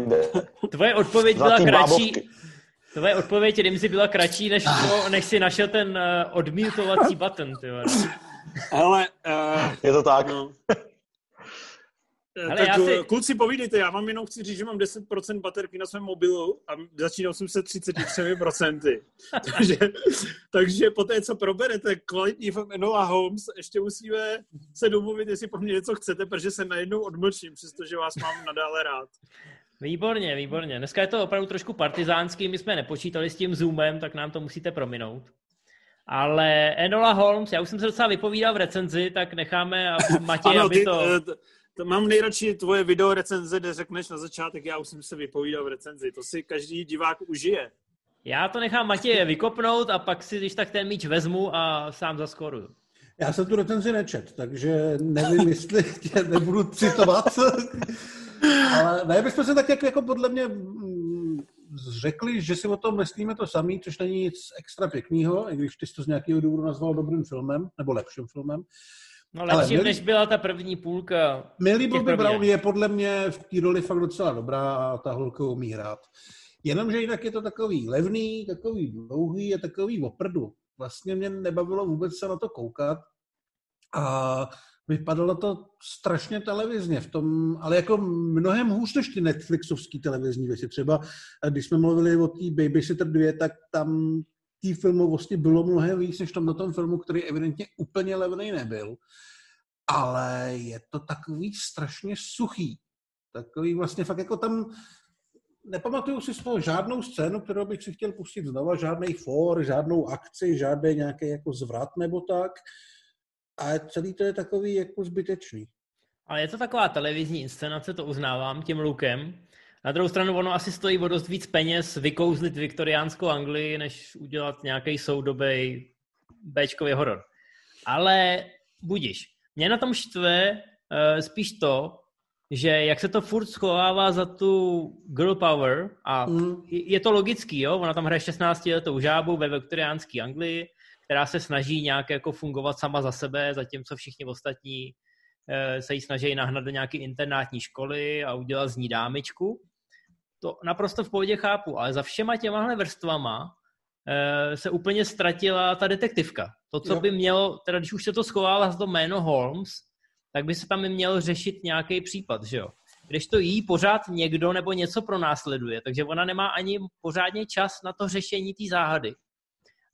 tvoje odpověď byla kratší. Tvoje odpověď Rimzy byla kratší, než, to, než si našel ten uh, odmutovací button. Ty Hele, uh, je to tak. No. Ale tak já si... Eh, kluci, povídejte, já vám jenom chci říct, že mám 10% baterky na svém mobilu a začínal jsem se 33%. takže, takže po té, co proberete kvalitní film Enola Holmes, ještě musíme se domluvit, jestli po mně něco chcete, protože se najednou odmlčím, přestože vás mám nadále rád. Výborně, výborně. Dneska je to opravdu trošku partizánský, my jsme nepočítali s tím Zoomem, tak nám to musíte prominout. Ale Enola Holmes, já už jsem se docela vypovídal v recenzi, tak necháme Matěj, ano, aby to... Ty, eh, to mám nejradši tvoje video recenze, kde řekneš na začátek, já už jsem se vypovídal v recenzi. To si každý divák užije. Já to nechám Matěje vykopnout a pak si, když tak ten míč vezmu a sám zaskoruju. Já jsem tu recenzi nečet, takže nevím, jestli tě nebudu citovat. Ale ne, bychom se tak jako, jako podle mě řekli, že si o tom myslíme to samý, což není nic extra pěkného, i když ty jsi to z nějakého důvodu nazval dobrým filmem, nebo lepším filmem. No lepším, než byla ta první půlka. Millie Bobby Brown je podle mě v té roli fakt docela dobrá a ta holka umí hrát. Jenomže jinak je to takový levný, takový dlouhý a takový oprdu. Vlastně mě nebavilo vůbec se na to koukat a vypadalo to strašně televizně v tom, ale jako mnohem hůř než ty Netflixovský televizní věci. Třeba když jsme mluvili o té Babysitter 2, tak tam té filmovosti bylo mnohem víc, než tam na tom filmu, který evidentně úplně levný nebyl. Ale je to takový strašně suchý. Takový vlastně fakt jako tam nepamatuju si z toho žádnou scénu, kterou bych si chtěl pustit znova, žádný for, žádnou akci, žádný nějaký jako zvrat nebo tak. A celý to je takový jako zbytečný. Ale je to taková televizní inscenace, to uznávám tím lukem. Na druhou stranu ono asi stojí o dost víc peněz vykouzlit viktoriánskou Anglii, než udělat nějaký soudobý Bčkový horor. Ale budíš. Mě na tom štve uh, spíš to, že jak se to furt schovává za tu girl power a mm. je to logický, jo? Ona tam hraje 16 letou žábu ve viktoriánské Anglii, která se snaží nějak jako fungovat sama za sebe, zatímco všichni ostatní uh, se jí snaží nahnat do nějaké internátní školy a udělat z ní dámičku to naprosto v pohodě chápu, ale za všema těmahle vrstvama e, se úplně ztratila ta detektivka. To, co jo. by mělo, teda když už se to schovává za to jméno Holmes, tak by se tam měl řešit nějaký případ, že jo? Když to jí pořád někdo nebo něco pronásleduje, takže ona nemá ani pořádně čas na to řešení té záhady.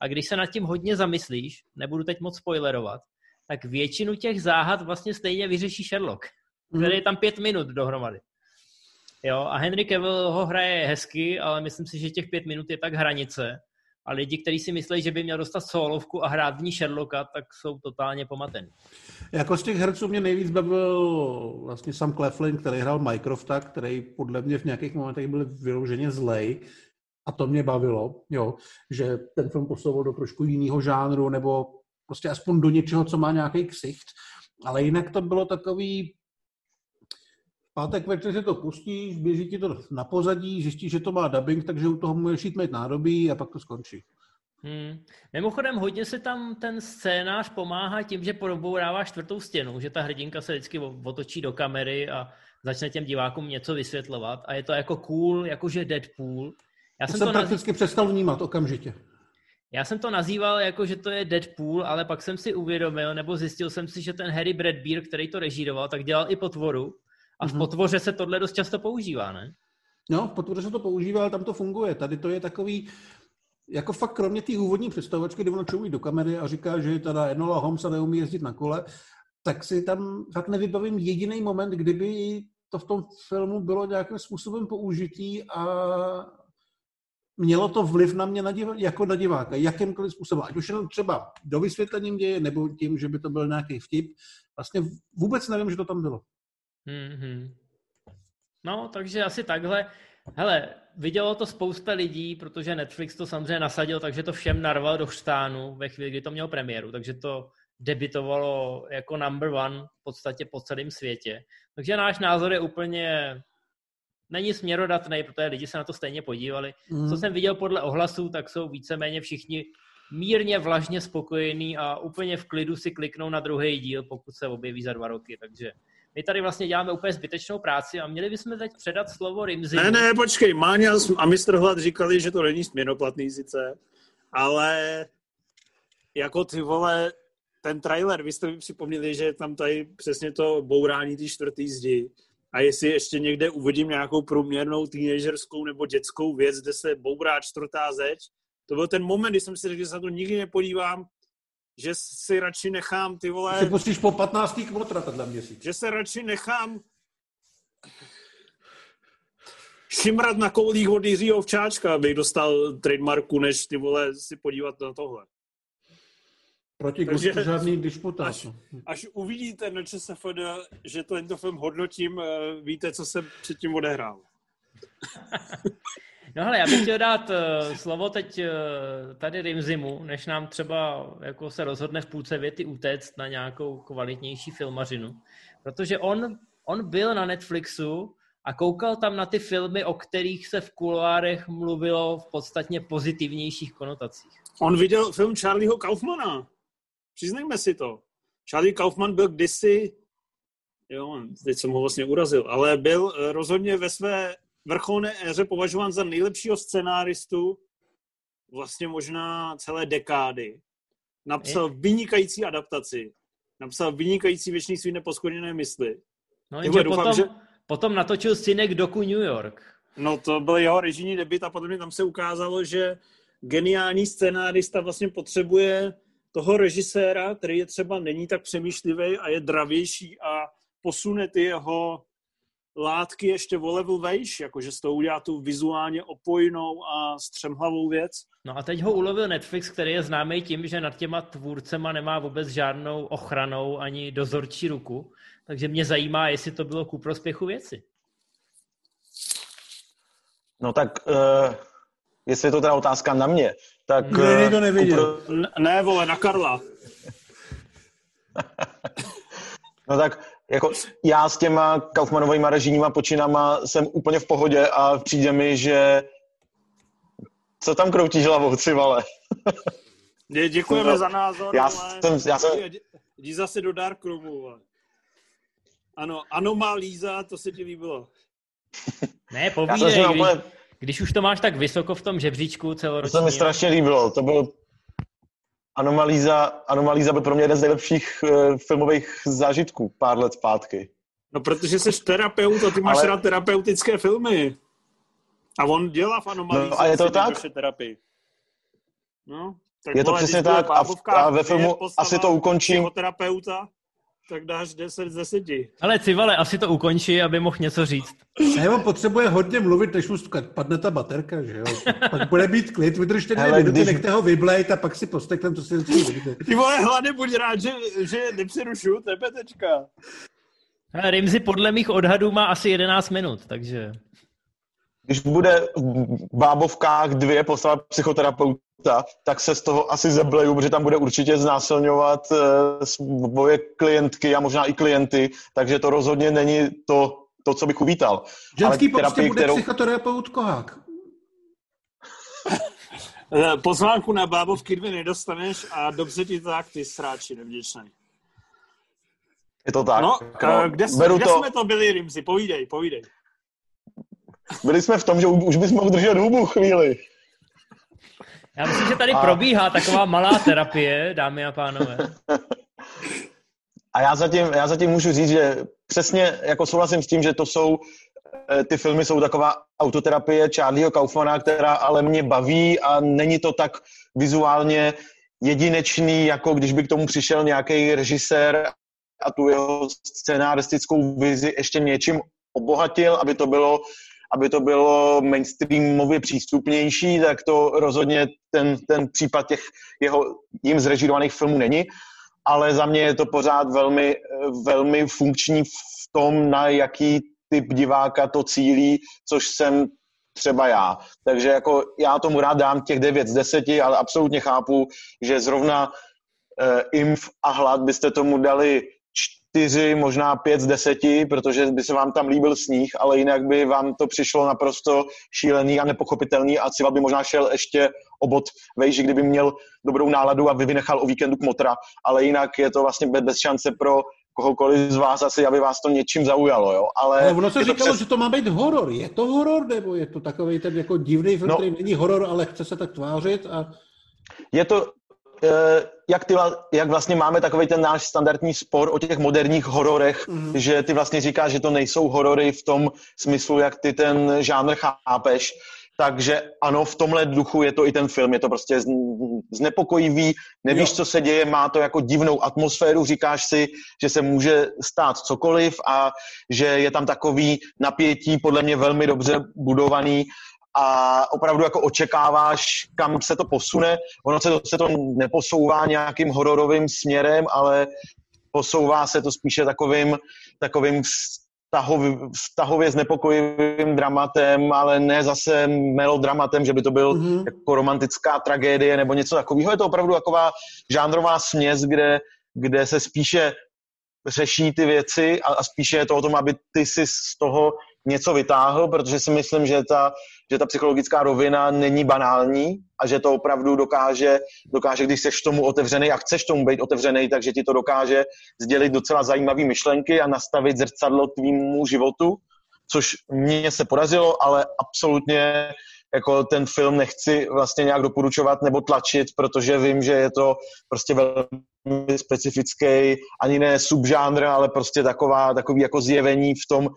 A když se nad tím hodně zamyslíš, nebudu teď moc spoilerovat, tak většinu těch záhad vlastně stejně vyřeší Sherlock, který mhm. je tam pět minut dohromady. Jo, a Henry Cavill ho hraje hezky, ale myslím si, že těch pět minut je tak hranice. A lidi, kteří si myslí, že by měl dostat solovku a hrát v ní Sherlocka, tak jsou totálně pomatení. Jako z těch herců mě nejvíc bavil vlastně Sam Cleflin, který hrál Mycrofta, který podle mě v nějakých momentech byl vyloženě zlej. A to mě bavilo, jo, že ten film posouval do trošku jiného žánru, nebo prostě aspoň do něčeho, co má nějaký ksicht. Ale jinak to bylo takový pátek večer si to pustíš, běží ti to na pozadí, zjistíš, že to má dubbing, takže u toho můžeš jít mít nádobí a pak to skončí. Hmm. Mimochodem, hodně se tam ten scénář pomáhá tím, že podobourává čtvrtou stěnu, že ta hrdinka se vždycky otočí do kamery a začne těm divákům něco vysvětlovat a je to jako cool, jakože Deadpool. Já jsem, jsem to prakticky nazýval... přestal vnímat okamžitě. Já jsem to nazýval jako, že to je Deadpool, ale pak jsem si uvědomil, nebo zjistil jsem si, že ten Harry Bradbeer, který to režíroval, tak dělal i potvoru a v mhm. potvoře se tohle dost často používá, ne? No, v potvoře se to používá, ale tam to funguje. Tady to je takový, jako fakt kromě té úvodní představovačky, kdy ona čumí do kamery a říká, že teda Enola Holmes a neumí jezdit na kole, tak si tam fakt nevybavím jediný moment, kdyby to v tom filmu bylo nějakým způsobem použitý a mělo to vliv na mě na div, jako na diváka, jakýmkoliv způsobem, ať už jenom třeba do vysvětlením děje, nebo tím, že by to byl nějaký vtip. Vlastně vůbec nevím, že to tam bylo. Mm-hmm. No, takže asi takhle. Hele, vidělo to spousta lidí, protože Netflix to samozřejmě nasadil, takže to všem narval do chřtánu ve chvíli, kdy to mělo premiéru, takže to debitovalo jako number one v podstatě po celém světě. Takže náš názor je úplně není směrodatný, protože lidi se na to stejně podívali. Mm. Co jsem viděl podle ohlasů, tak jsou víceméně všichni mírně vlažně spokojení a úplně v klidu si kliknou na druhý díl, pokud se objeví za dva roky. Takže my tady vlastně děláme úplně zbytečnou práci a měli bychom teď předat slovo Rimzi. Ne, ne, počkej, Máňa a mistr Hlad říkali, že to není směnoplatný sice, ale jako ty vole, ten trailer, vy jste mi připomněli, že tam tady přesně to bourání ty čtvrtý zdi a jestli ještě někde uvidím nějakou průměrnou teenagerskou nebo dětskou věc, kde se bourá čtvrtá zeď, to byl ten moment, kdy jsem si řekl, že se na to nikdy nepodívám, že si radši nechám ty vole... Si pustíš po 15. kmotra tenhle měsíc. Že se radši nechám šimrat na koulích od Jiřího Včáčka, abych dostal trademarku, než ty vole si podívat na tohle. Proti Takže, žádný disputát. Až, až uvidíte na ČSFD, že to tento film hodnotím, eh, víte, co se předtím odehrál. No hele, já bych chtěl dát uh, slovo teď uh, tady Rimzimu, než nám třeba jako se rozhodne v půlce věty utéct na nějakou kvalitnější filmařinu. Protože on, on byl na Netflixu a koukal tam na ty filmy, o kterých se v kuloárech mluvilo v podstatně pozitivnějších konotacích. On viděl film Charlieho Kaufmana. Přiznejme si to. Charlie Kaufman byl kdysi, jo, teď jsem ho vlastně urazil, ale byl eh, rozhodně ve své vrcholné éře považován za nejlepšího scenáristu vlastně možná celé dekády. Napsal vynikající adaptaci. Napsal vynikající věčný svý neposkoněné mysli. No, jenže doufám, potom, že... potom natočil synek doku New York. No to byl jeho režijní debit a potom tam se ukázalo, že geniální scénárista vlastně potřebuje toho režiséra, který je třeba není tak přemýšlivý a je dravější a posune ty jeho látky ještě o level vejš, jakože z toho udělá tu vizuálně opojnou a střemhlavou věc. No a teď ho ulovil Netflix, který je známý tím, že nad těma tvůrcema nemá vůbec žádnou ochranou ani dozorčí ruku. Takže mě zajímá, jestli to bylo ku prospěchu věci. No tak, uh, jestli je to teda otázka na mě, tak... Ne, to neviděl. Pro... Ne, vole, na Karla. no tak jako já s těma Kaufmanovými režijníma počinama jsem úplně v pohodě a přijde mi, že co tam kroutíš hlavou, tři vale? Děkujeme no, za názor, já ale... Jsem, já jsem... Jdi zase do Darkroomu, ale... Ano, ano má Líza, to se ti líbilo. Ne, povídej, když, úplně... když už to máš tak vysoko v tom žebříčku celoročně. To se mi strašně líbilo, to byl Anomalíza, Anomalíza byl pro mě jeden z nejlepších uh, filmových zážitků pár let zpátky. No protože jsi terapeut a ty máš Ale... rád terapeutické filmy. A on dělá v Anomalíze. No, a je to tak? Terapii. No, tak je to přesně tak a, v, a ve filmu asi to ukončím. terapeuta tak dáš 10 z 10. Ale Civale, asi to ukončí, aby mohl něco říct. Ne, on potřebuje hodně mluvit, než mu padne ta baterka, že jo? Pak bude být klid, vydržte dvě minuty, když... nechte ho vyblejt a pak si posteknem, co si vidíte. Ty vole, hlavně buď rád, že, že nepřerušu, tebe tečka. Rimzi podle mých odhadů má asi 11 minut, takže... Když bude v bábovkách dvě postava psychoterapeuta, tak se z toho asi zebleju, protože tam bude určitě znásilňovat uh, svoje klientky a možná i klienty, takže to rozhodně není to, to co bych uvítal. Ženský Ale terapii, bude kterou... psychoterapeut kohák. Eh, pozvánku na bábovky dvě nedostaneš a dobře ti tak, ty sráči nevděčný. Je to tak. No, no kde, jsme, kde to... jsme to byli, Rimzi? Povídej, povídej. Byli jsme v tom, že už bychom mohl držet hubu chvíli. Já myslím, že tady a... probíhá taková malá terapie, dámy a pánové. A já zatím, já zatím můžu říct, že přesně jako souhlasím s tím, že to jsou, eh, ty filmy jsou taková autoterapie Charlieho Kaufmana, která ale mě baví a není to tak vizuálně jedinečný, jako když by k tomu přišel nějaký režisér a tu jeho scenáristickou vizi ještě něčím obohatil, aby to bylo aby to bylo mainstreamově přístupnější, tak to rozhodně ten, ten případ těch jeho jim zrežírovaných filmů není, ale za mě je to pořád velmi, velmi funkční v tom, na jaký typ diváka to cílí, což jsem třeba já. Takže jako já tomu rád dám těch 9 z 10, ale absolutně chápu, že zrovna uh, IMF a hlad byste tomu dali čtyři, možná pět z deseti, protože by se vám tam líbil sníh, ale jinak by vám to přišlo naprosto šílený a nepochopitelný a Cival by možná šel ještě obot vejži, kdyby měl dobrou náladu a vynechal o víkendu kmotra, ale jinak je to vlastně bez šance pro kohokoliv z vás asi, aby vás to něčím zaujalo, jo. Ale, ale ono se říkalo, přes... že to má být horor. Je to horor, nebo je to takový ten jako divný film, no, který není horor, ale chce se tak tvářit a... Je to, jak, ty, jak vlastně máme takový ten náš standardní spor o těch moderních hororech, mm. že ty vlastně říkáš, že to nejsou horory v tom smyslu, jak ty ten žánr chápeš, takže ano, v tomhle duchu je to i ten film, je to prostě znepokojivý, nevíš, jo. co se děje, má to jako divnou atmosféru, říkáš si, že se může stát cokoliv a že je tam takový napětí, podle mě velmi dobře budovaný a opravdu jako očekáváš, kam se to posune. Ono se to, se to neposouvá nějakým hororovým směrem, ale posouvá se to spíše takovým, takovým vztahově, vztahově znepokojivým dramatem, ale ne zase melodramatem, že by to byl mm-hmm. jako romantická tragédie nebo něco takového. Je to opravdu taková žánrová směs, kde, kde se spíše řeší ty věci a, a spíše je to o tom, aby ty si z toho něco vytáhl, protože si myslím, že ta, že ta psychologická rovina není banální a že to opravdu dokáže, dokáže když seš tomu otevřený a chceš tomu být otevřený, takže ti to dokáže sdělit docela zajímavé myšlenky a nastavit zrcadlo tvýmu životu, což mně se podařilo, ale absolutně jako ten film nechci vlastně nějak doporučovat nebo tlačit, protože vím, že je to prostě velmi specifický, ani ne subžánr, ale prostě taková, takový jako zjevení v tom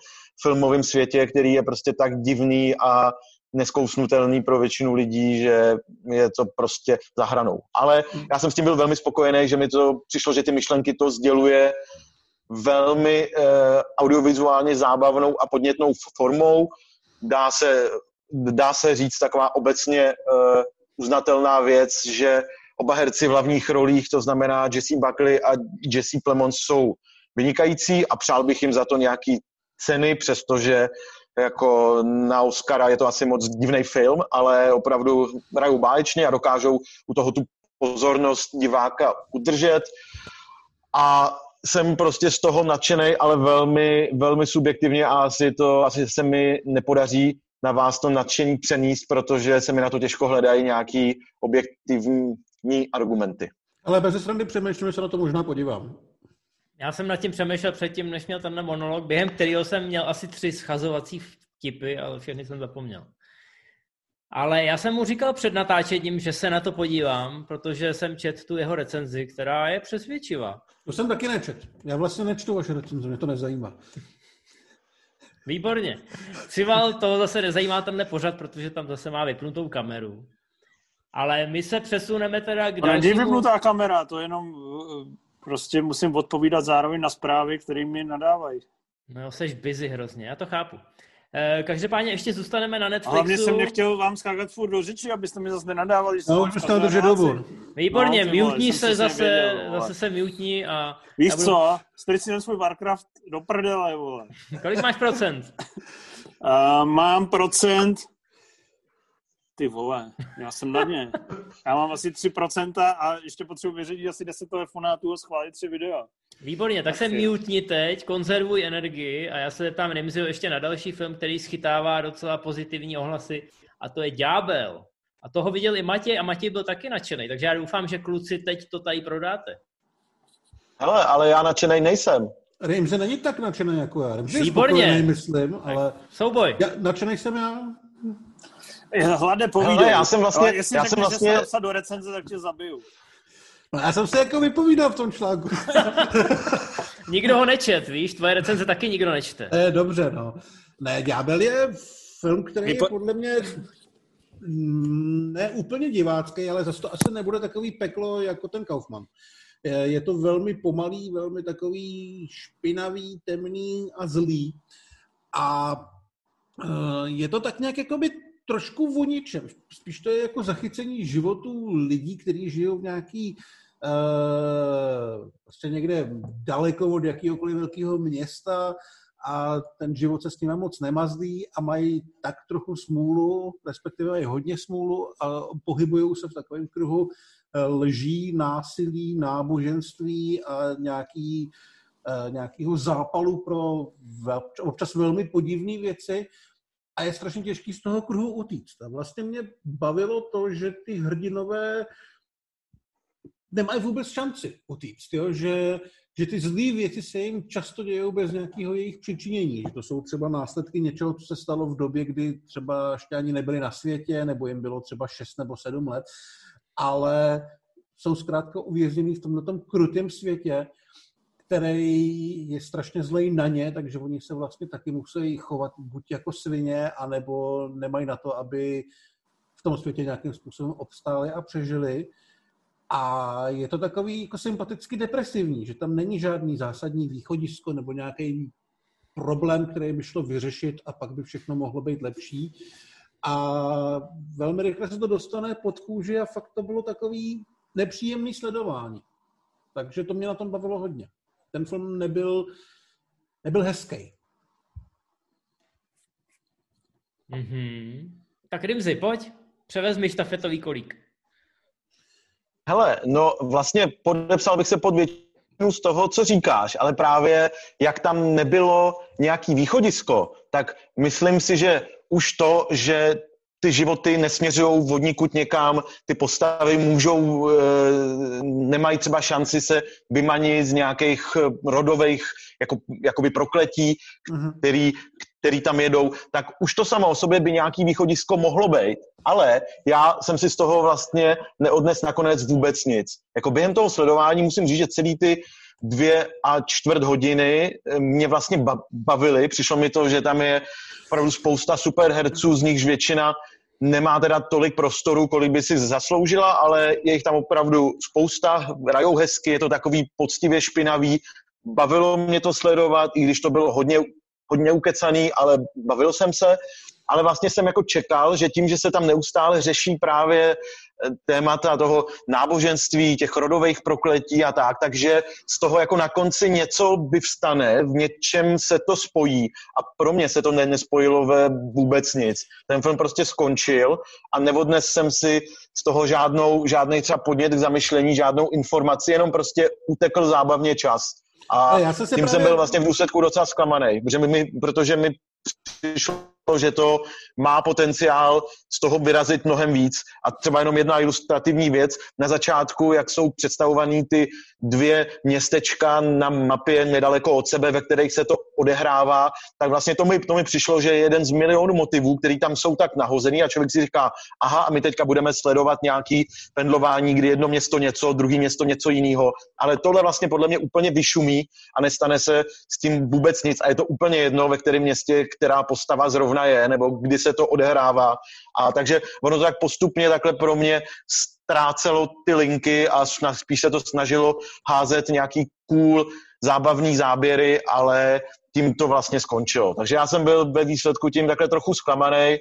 filmovém světě, který je prostě tak divný a neskousnutelný pro většinu lidí, že je to prostě za hranou. Ale já jsem s tím byl velmi spokojený, že mi to přišlo, že ty myšlenky to sděluje velmi eh, audiovizuálně zábavnou a podnětnou formou. Dá se, dá se říct taková obecně eh, uznatelná věc, že oba herci v hlavních rolích, to znamená Jesse Buckley a Jesse Plemons jsou vynikající a přál bych jim za to nějaký ceny, přestože jako na Oscara je to asi moc divný film, ale opravdu hrajou báječně a dokážou u toho tu pozornost diváka udržet. A jsem prostě z toho nadšený, ale velmi, velmi subjektivně a asi, to, asi se mi nepodaří na vás to nadšení přenést, protože se mi na to těžko hledají nějaký objektivní argumenty. Ale bez srandy přemýšlím, že se na to možná podívám. Já jsem nad tím přemýšlel předtím, než měl ten monolog, během kterého jsem měl asi tři schazovací vtipy, ale všechny jsem zapomněl. Ale já jsem mu říkal před natáčením, že se na to podívám, protože jsem čet tu jeho recenzi, která je přesvědčivá. To jsem taky nečet. Já vlastně nečtu vaše recenze, mě to nezajímá. Výborně. Cival to zase nezajímá tenhle pořad, protože tam zase má vypnutou kameru. Ale my se přesuneme teda k dalšímu... Ale vypnutá kamera, to jenom prostě musím odpovídat zároveň na zprávy, které mi nadávají. No, jsi busy hrozně, já to chápu. Eh, každopádně ještě zůstaneme na Netflixu. hlavně jsem nechtěl vám skákat furt do řeči, abyste mi zase nenadávali. No, už byste držet dobu. Výborně, no, mutní se zase, věděl, zase se mutní a... Víš budu... co, střiď si ten svůj Warcraft do prdele, vole. Kolik máš procent? uh, mám procent ty vole, já jsem na ně. Já mám asi 3% a ještě potřebuji vyřídit asi 10 telefonátů a schválit 3 videa. Výborně, tak, tak se mutni teď, konzervuj energii a já se tam nemyslím ještě na další film, který schytává docela pozitivní ohlasy a to je Ďábel. A toho viděl i Matěj a Matěj byl taky nadšený, takže já doufám, že kluci teď to tady prodáte. Hele, ale já nadšený nejsem. Rimze není tak nadšený jako já. Rimze Výborně. myslím, ale... Souboj. Já, nadšený jsem já. Hlade povídej. Hele, já jsem vlastně... Ale jestli já řekneš, jsem vlastně... že se do recenze, tak tě zabiju. No, já jsem se jako vypovídal v tom článku. nikdo ho nečet, víš? Tvoje recenze taky nikdo nečte. Je, dobře, no. Ne, Ďábel je film, který Vypo... je podle mě ne úplně divácký, ale zase to asi nebude takový peklo jako ten Kaufman. Je to velmi pomalý, velmi takový špinavý, temný a zlý. A Uh, je to tak nějak jakoby trošku o ničem. Spíš to je jako zachycení životů lidí, kteří žijou v nějaký uh, prostě někde daleko od jakéhokoliv velkého města a ten život se s tím moc nemazlí a mají tak trochu smůlu, respektive mají hodně smůlu a pohybují se v takovém kruhu eh, lží, násilí, náboženství a nějaký, uh, nějakého zápalu pro občas velmi podivné věci a je strašně těžký z toho kruhu utíct. A vlastně mě bavilo to, že ty hrdinové nemají vůbec šanci utíct, jo? Že, že ty zlé věci se jim často dějí bez nějakého jejich přičinění, že to jsou třeba následky něčeho, co se stalo v době, kdy třeba ještě ani nebyli na světě, nebo jim bylo třeba 6 nebo 7 let, ale jsou zkrátka uvěznění v tomto krutém světě který je strašně zlej na ně, takže oni se vlastně taky musí chovat buď jako svině, anebo nemají na to, aby v tom světě nějakým způsobem obstáli a přežili. A je to takový jako sympaticky depresivní, že tam není žádný zásadní východisko nebo nějaký problém, který by šlo vyřešit a pak by všechno mohlo být lepší. A velmi rychle se to dostane pod kůži a fakt to bylo takový nepříjemný sledování. Takže to mě na tom bavilo hodně ten film nebyl, nebyl hezký. Mm-hmm. Tak Rimzi, pojď, převezmi štafetový kolík. Hele, no vlastně podepsal bych se pod většinu z toho, co říkáš, ale právě jak tam nebylo nějaký východisko, tak myslím si, že už to, že ty životy nesměřují vodníkud někam, ty postavy můžou, e, nemají třeba šanci se vymanit z nějakých eh, rodových jako, jakoby prokletí, mm-hmm. který, který tam jedou, tak už to samo o sobě by nějaký východisko mohlo být, ale já jsem si z toho vlastně neodnes nakonec vůbec nic. Jako během toho sledování musím říct, že celý ty dvě a čtvrt hodiny eh, mě vlastně bavily. Přišlo mi to, že tam je opravdu spousta super herců, z nichž většina nemá teda tolik prostoru, kolik by si zasloužila, ale je jich tam opravdu spousta, hrajou hezky, je to takový poctivě špinavý, bavilo mě to sledovat, i když to bylo hodně, hodně ukecaný, ale bavil jsem se, ale vlastně jsem jako čekal, že tím, že se tam neustále řeší právě témata toho náboženství, těch rodových prokletí a tak, takže z toho jako na konci něco by vstane, v něčem se to spojí a pro mě se to ne, nespojilo ve vůbec nic. Ten film prostě skončil a nevodnes jsem si z toho žádnou, žádný třeba podnět k zamyšlení, žádnou informaci, jenom prostě utekl zábavně čas. A, já jsem tím právě... jsem byl vlastně v důsledku docela zklamaný, protože mi, protože mi přišlo že to má potenciál z toho vyrazit mnohem víc. A třeba jenom jedna ilustrativní věc. Na začátku, jak jsou představovaný ty dvě městečka na mapě nedaleko od sebe, ve kterých se to odehrává, tak vlastně to mi, to mi přišlo, že je jeden z milionů motivů, který tam jsou tak nahozený a člověk si říká, aha, a my teďka budeme sledovat nějaký pendlování, kdy jedno město něco, druhý město něco jiného. Ale tohle vlastně podle mě úplně vyšumí a nestane se s tím vůbec nic. A je to úplně jedno, ve kterém městě, která postava zrovna je, nebo kdy se to odehrává. A takže ono to tak postupně takhle pro mě ztrácelo ty linky a spíš se to snažilo házet nějaký cool, zábavný záběry, ale tím to vlastně skončilo. Takže já jsem byl ve výsledku tím takhle trochu zklamaný,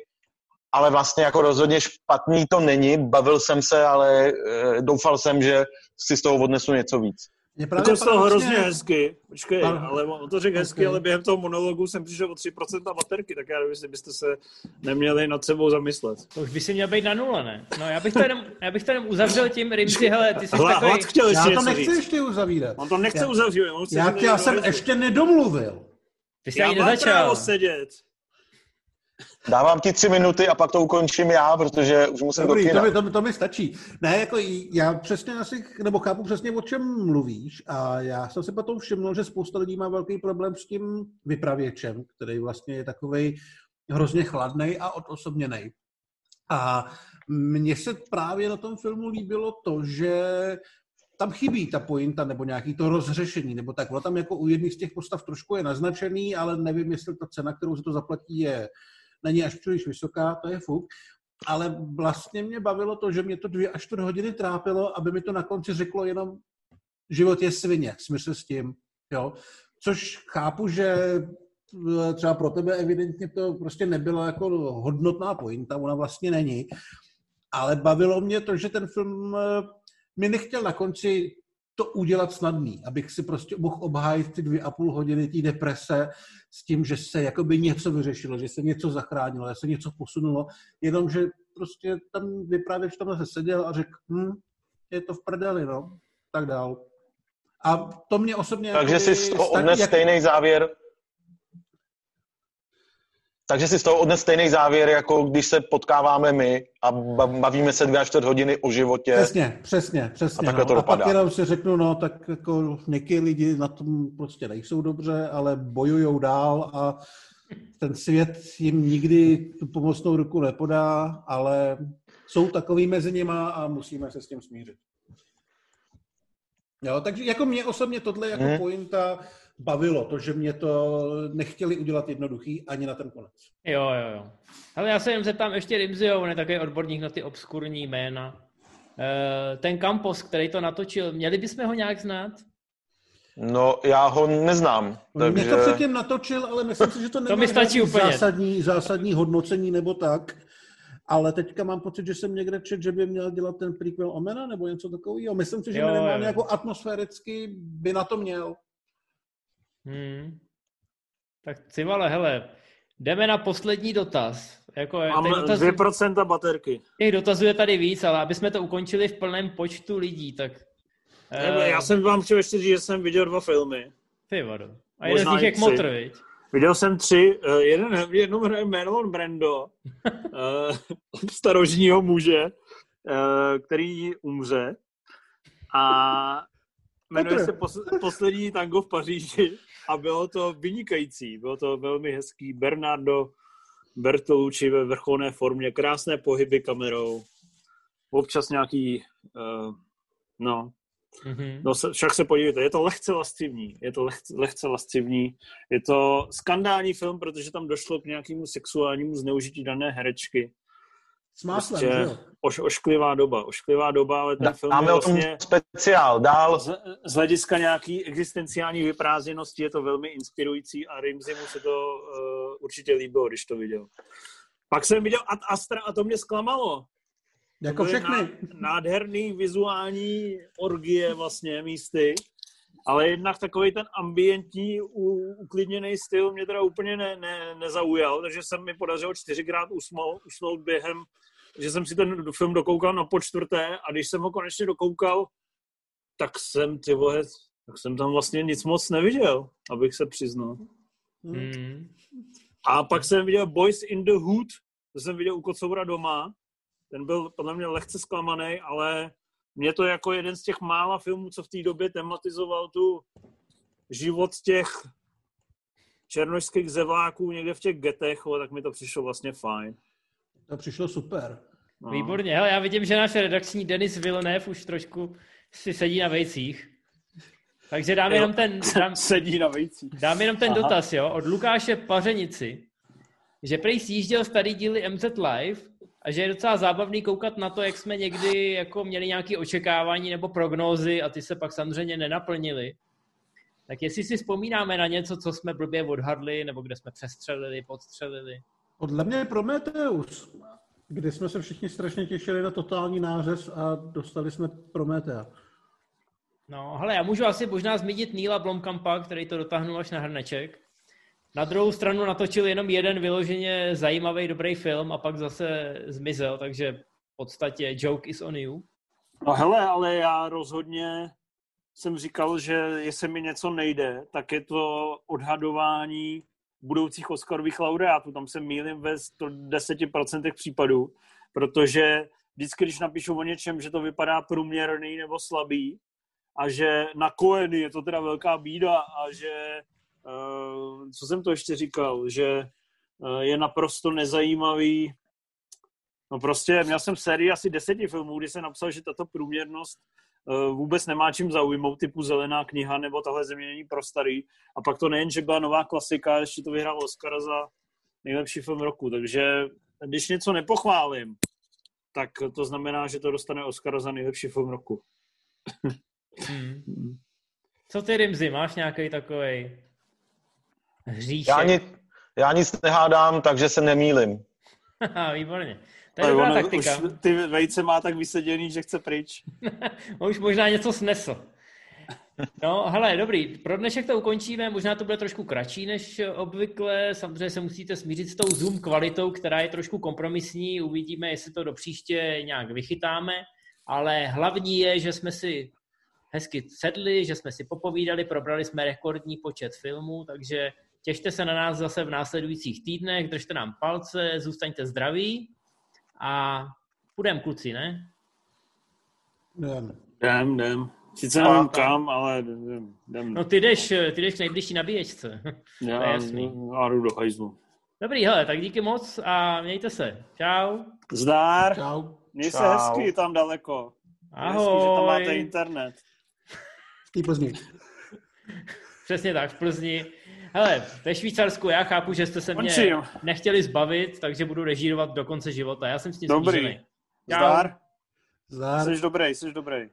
ale vlastně jako rozhodně špatný to není. Bavil jsem se, ale e, doufal jsem, že si z toho odnesu něco víc. Mě právě to bylo hrozně hezky. Počkej, Pan... ale on to řekl hezky, okay. ale během toho monologu jsem přišel o 3% baterky, tak já nevím, jestli byste se neměli nad sebou zamyslet. To už by si měl být na nule, ne? No, já bych to jenom, já bych to jenom uzavřel tím, Rimsi, hele, ty jsi Hla, takový... Chtěl já to nechci říct. ještě uzavírat. On to nechce já, uzavírat. On chce, já, já jsem ještě nedomluvil. Ty jsi já ani nezačal. sedět. Dávám ti tři minuty a pak to ukončím já, protože už musím Dobrý, do kina. To, to, to mi stačí. Ne, jako já přesně asi, nebo chápu přesně, o čem mluvíš a já jsem si potom všiml, že spousta lidí má velký problém s tím vypravěčem, který vlastně je takovej hrozně chladný a odosobněný. A mně se právě na tom filmu líbilo to, že tam chybí ta pointa nebo nějaký to rozřešení, nebo tak. tam jako u jedných z těch postav trošku je naznačený, ale nevím, jestli ta cena, kterou se to zaplatí, je není až příliš vysoká, to je fuk. Ale vlastně mě bavilo to, že mě to dvě až čtvrt hodiny trápilo, aby mi to na konci řeklo jenom život je svině, smysl s tím. Jo? Což chápu, že eh, třeba pro tebe evidentně to prostě nebyla jako hodnotná pointa, ona vlastně není. Ale bavilo mě to, že ten film eh, mi nechtěl na konci to udělat snadný, abych si prostě mohl obhájit ty dvě a půl hodiny té deprese s tím, že se jakoby něco vyřešilo, že se něco zachránilo, že se něco posunulo, jenomže prostě tam vypravěč tam zase seděl a řekl, hm, je to v prdeli, no, tak dál. A to mě osobně... Takže si z toho odnes jak... stejný závěr, takže si z toho odnes stejný závěr, jako když se potkáváme my a bavíme se dvě až čtvrt hodiny o životě. Přesně, přesně, přesně. A takhle no. to dopadá. A pak jenom si řeknu, no, tak jako někdy lidi na tom prostě nejsou dobře, ale bojujou dál a ten svět jim nikdy tu pomocnou ruku nepodá, ale jsou takový mezi nima a musíme se s tím smířit. Jo, takže jako mě osobně tohle jako hmm. pointa bavilo, to, že mě to nechtěli udělat jednoduchý ani na ten konec. Jo, jo, jo. Ale já se jen zeptám ještě Rimzio, on je takový odborník na ty obskurní jména. E, ten Campos, který to natočil, měli bychom ho nějak znát? No, já ho neznám. Takže... Mě to předtím natočil, ale myslím si, že to nemá to mi stačí úplně. zásadní, zásadní hodnocení nebo tak. Ale teďka mám pocit, že jsem někde čet, že by měl dělat ten prequel Omena nebo něco takového. Myslím si, že jo, minimálně jo. jako atmosféricky by na to měl. Hmm. Tak vole, hele, jdeme na poslední dotaz. Jako, Mám dotaz, 2% baterky. Těch dotazů je tady víc, ale aby jsme to ukončili v plném počtu lidí, tak... Ne, já jsem vám chtěl ještě říct, že jsem viděl dva filmy. Ty vado. A jeden z nich je Kmotr, viď? Viděl jsem tři, uh, jeden, jednou hraje Marlon Brando, uh, starožního muže, uh, který umře a jmenuje se pos- Poslední tango v Paříži a bylo to vynikající, bylo to velmi hezký. Bernardo Bertolucci ve vrcholné formě, krásné pohyby kamerou, občas nějaký, uh, no, Mm-hmm. No, však se podívejte, je to lehce lascivní, je to lehce, lehce lascivní, je to skandální film, protože tam došlo k nějakému sexuálnímu zneužití dané herečky. S máslem, prostě jo? Oš, ošklivá doba, ošklivá doba, ale ten film Máme je vlastně... speciál, dál. Z, z hlediska nějaký existenciální vyprázdněnosti je to velmi inspirující a Rimzimu se to uh, určitě líbilo, když to viděl. Pak jsem viděl Ad Astra a to mě zklamalo. Jako všechny. Nádherný vizuální orgie vlastně místy, ale jednak takový ten ambientní, uklidněný styl mě teda úplně ne, ne, nezaujal, takže jsem mi podařilo čtyřikrát usnout, usnout během, že jsem si ten film dokoukal na po čtvrté a když jsem ho konečně dokoukal, tak jsem, ty vole, tak jsem tam vlastně nic moc neviděl, abych se přiznal. Hmm. A pak jsem viděl Boys in the Hood, to jsem viděl u Kocoura doma ten byl podle mě lehce zklamaný, ale mě to jako jeden z těch mála filmů, co v té době tematizoval tu život těch černožských zeváků někde v těch getech, tak mi to přišlo vlastně fajn. To přišlo super. No. Výborně. Hele, já vidím, že náš redakční Denis Villeneuve už trošku si sedí na vejcích. Takže dám jo, jenom ten... Dám, sedí na vejcích. Dám jenom ten Aha. dotaz, jo, od Lukáše Pařenici, že prej sjížděl starý díly MZ Live a že je docela zábavný koukat na to, jak jsme někdy jako měli nějaké očekávání nebo prognózy a ty se pak samozřejmě nenaplnily. Tak jestli si vzpomínáme na něco, co jsme blbě odhadli, nebo kde jsme přestřelili, podstřelili. Podle mě je Prometheus, kde jsme se všichni strašně těšili na totální nářez a dostali jsme Prometea. No, hele, já můžu asi možná zmínit Níla Blomkampa, který to dotáhnul až na hrneček. Na druhou stranu natočil jenom jeden vyloženě zajímavý, dobrý film a pak zase zmizel, takže v podstatě joke is on you. No hele, ale já rozhodně jsem říkal, že jestli mi něco nejde, tak je to odhadování budoucích Oscarových laureátů. Tam se mýlím ve 10% případů, protože vždycky, když napíšu o něčem, že to vypadá průměrný nebo slabý a že na Koeny je to teda velká bída a že co jsem to ještě říkal, že eh, je naprosto nezajímavý. No prostě měl jsem sérii asi deseti filmů, kdy jsem napsal, že tato průměrnost eh, vůbec nemá čím zaujmout, typu Zelená kniha nebo tahle země není pro starý. A pak to nejen, že byla nová klasika, ještě to vyhrál Oscar za nejlepší film roku. Takže když něco nepochválím, tak to znamená, že to dostane Oscar za nejlepší film roku. hmm. Co ty, Rimzi, máš nějaký takový hříšek. Já, nic, já nic nehádám, takže se nemýlim. Výborně. To je dobrá taktika. Už ty vejce má tak vyseděný, že chce pryč. už možná něco snesl. No, hele, dobrý, pro dnešek to ukončíme, možná to bude trošku kratší než obvykle, samozřejmě se musíte smířit s tou Zoom kvalitou, která je trošku kompromisní, uvidíme, jestli to do příště nějak vychytáme, ale hlavní je, že jsme si hezky sedli, že jsme si popovídali, probrali jsme rekordní počet filmů, takže těšte se na nás zase v následujících týdnech, držte nám palce, zůstaňte zdraví a půjdeme kluci, ne? Jdem. Jdem, jdem. Sice nevím kam, ale jdem. jdem. No ty jdeš, ty jdeš k nejbližší nabíječce. Já, to je jasný. Já jdu do hajzlu. Dobrý, hele, tak díky moc a mějte se. Čau. Zdár. Čau. Měj se hezky tam daleko. Ahoj. Hezky, že tam máte internet. V té Plzni. Přesně tak, v Plzni. Hele, ve Švýcarsku já chápu, že jste se mě Končím. nechtěli zbavit, takže budu režírovat do konce života. Já jsem s tím Dobrý. smířený. Čau. Zdár. Zdar. Jsi dobrý, jsi dobrý.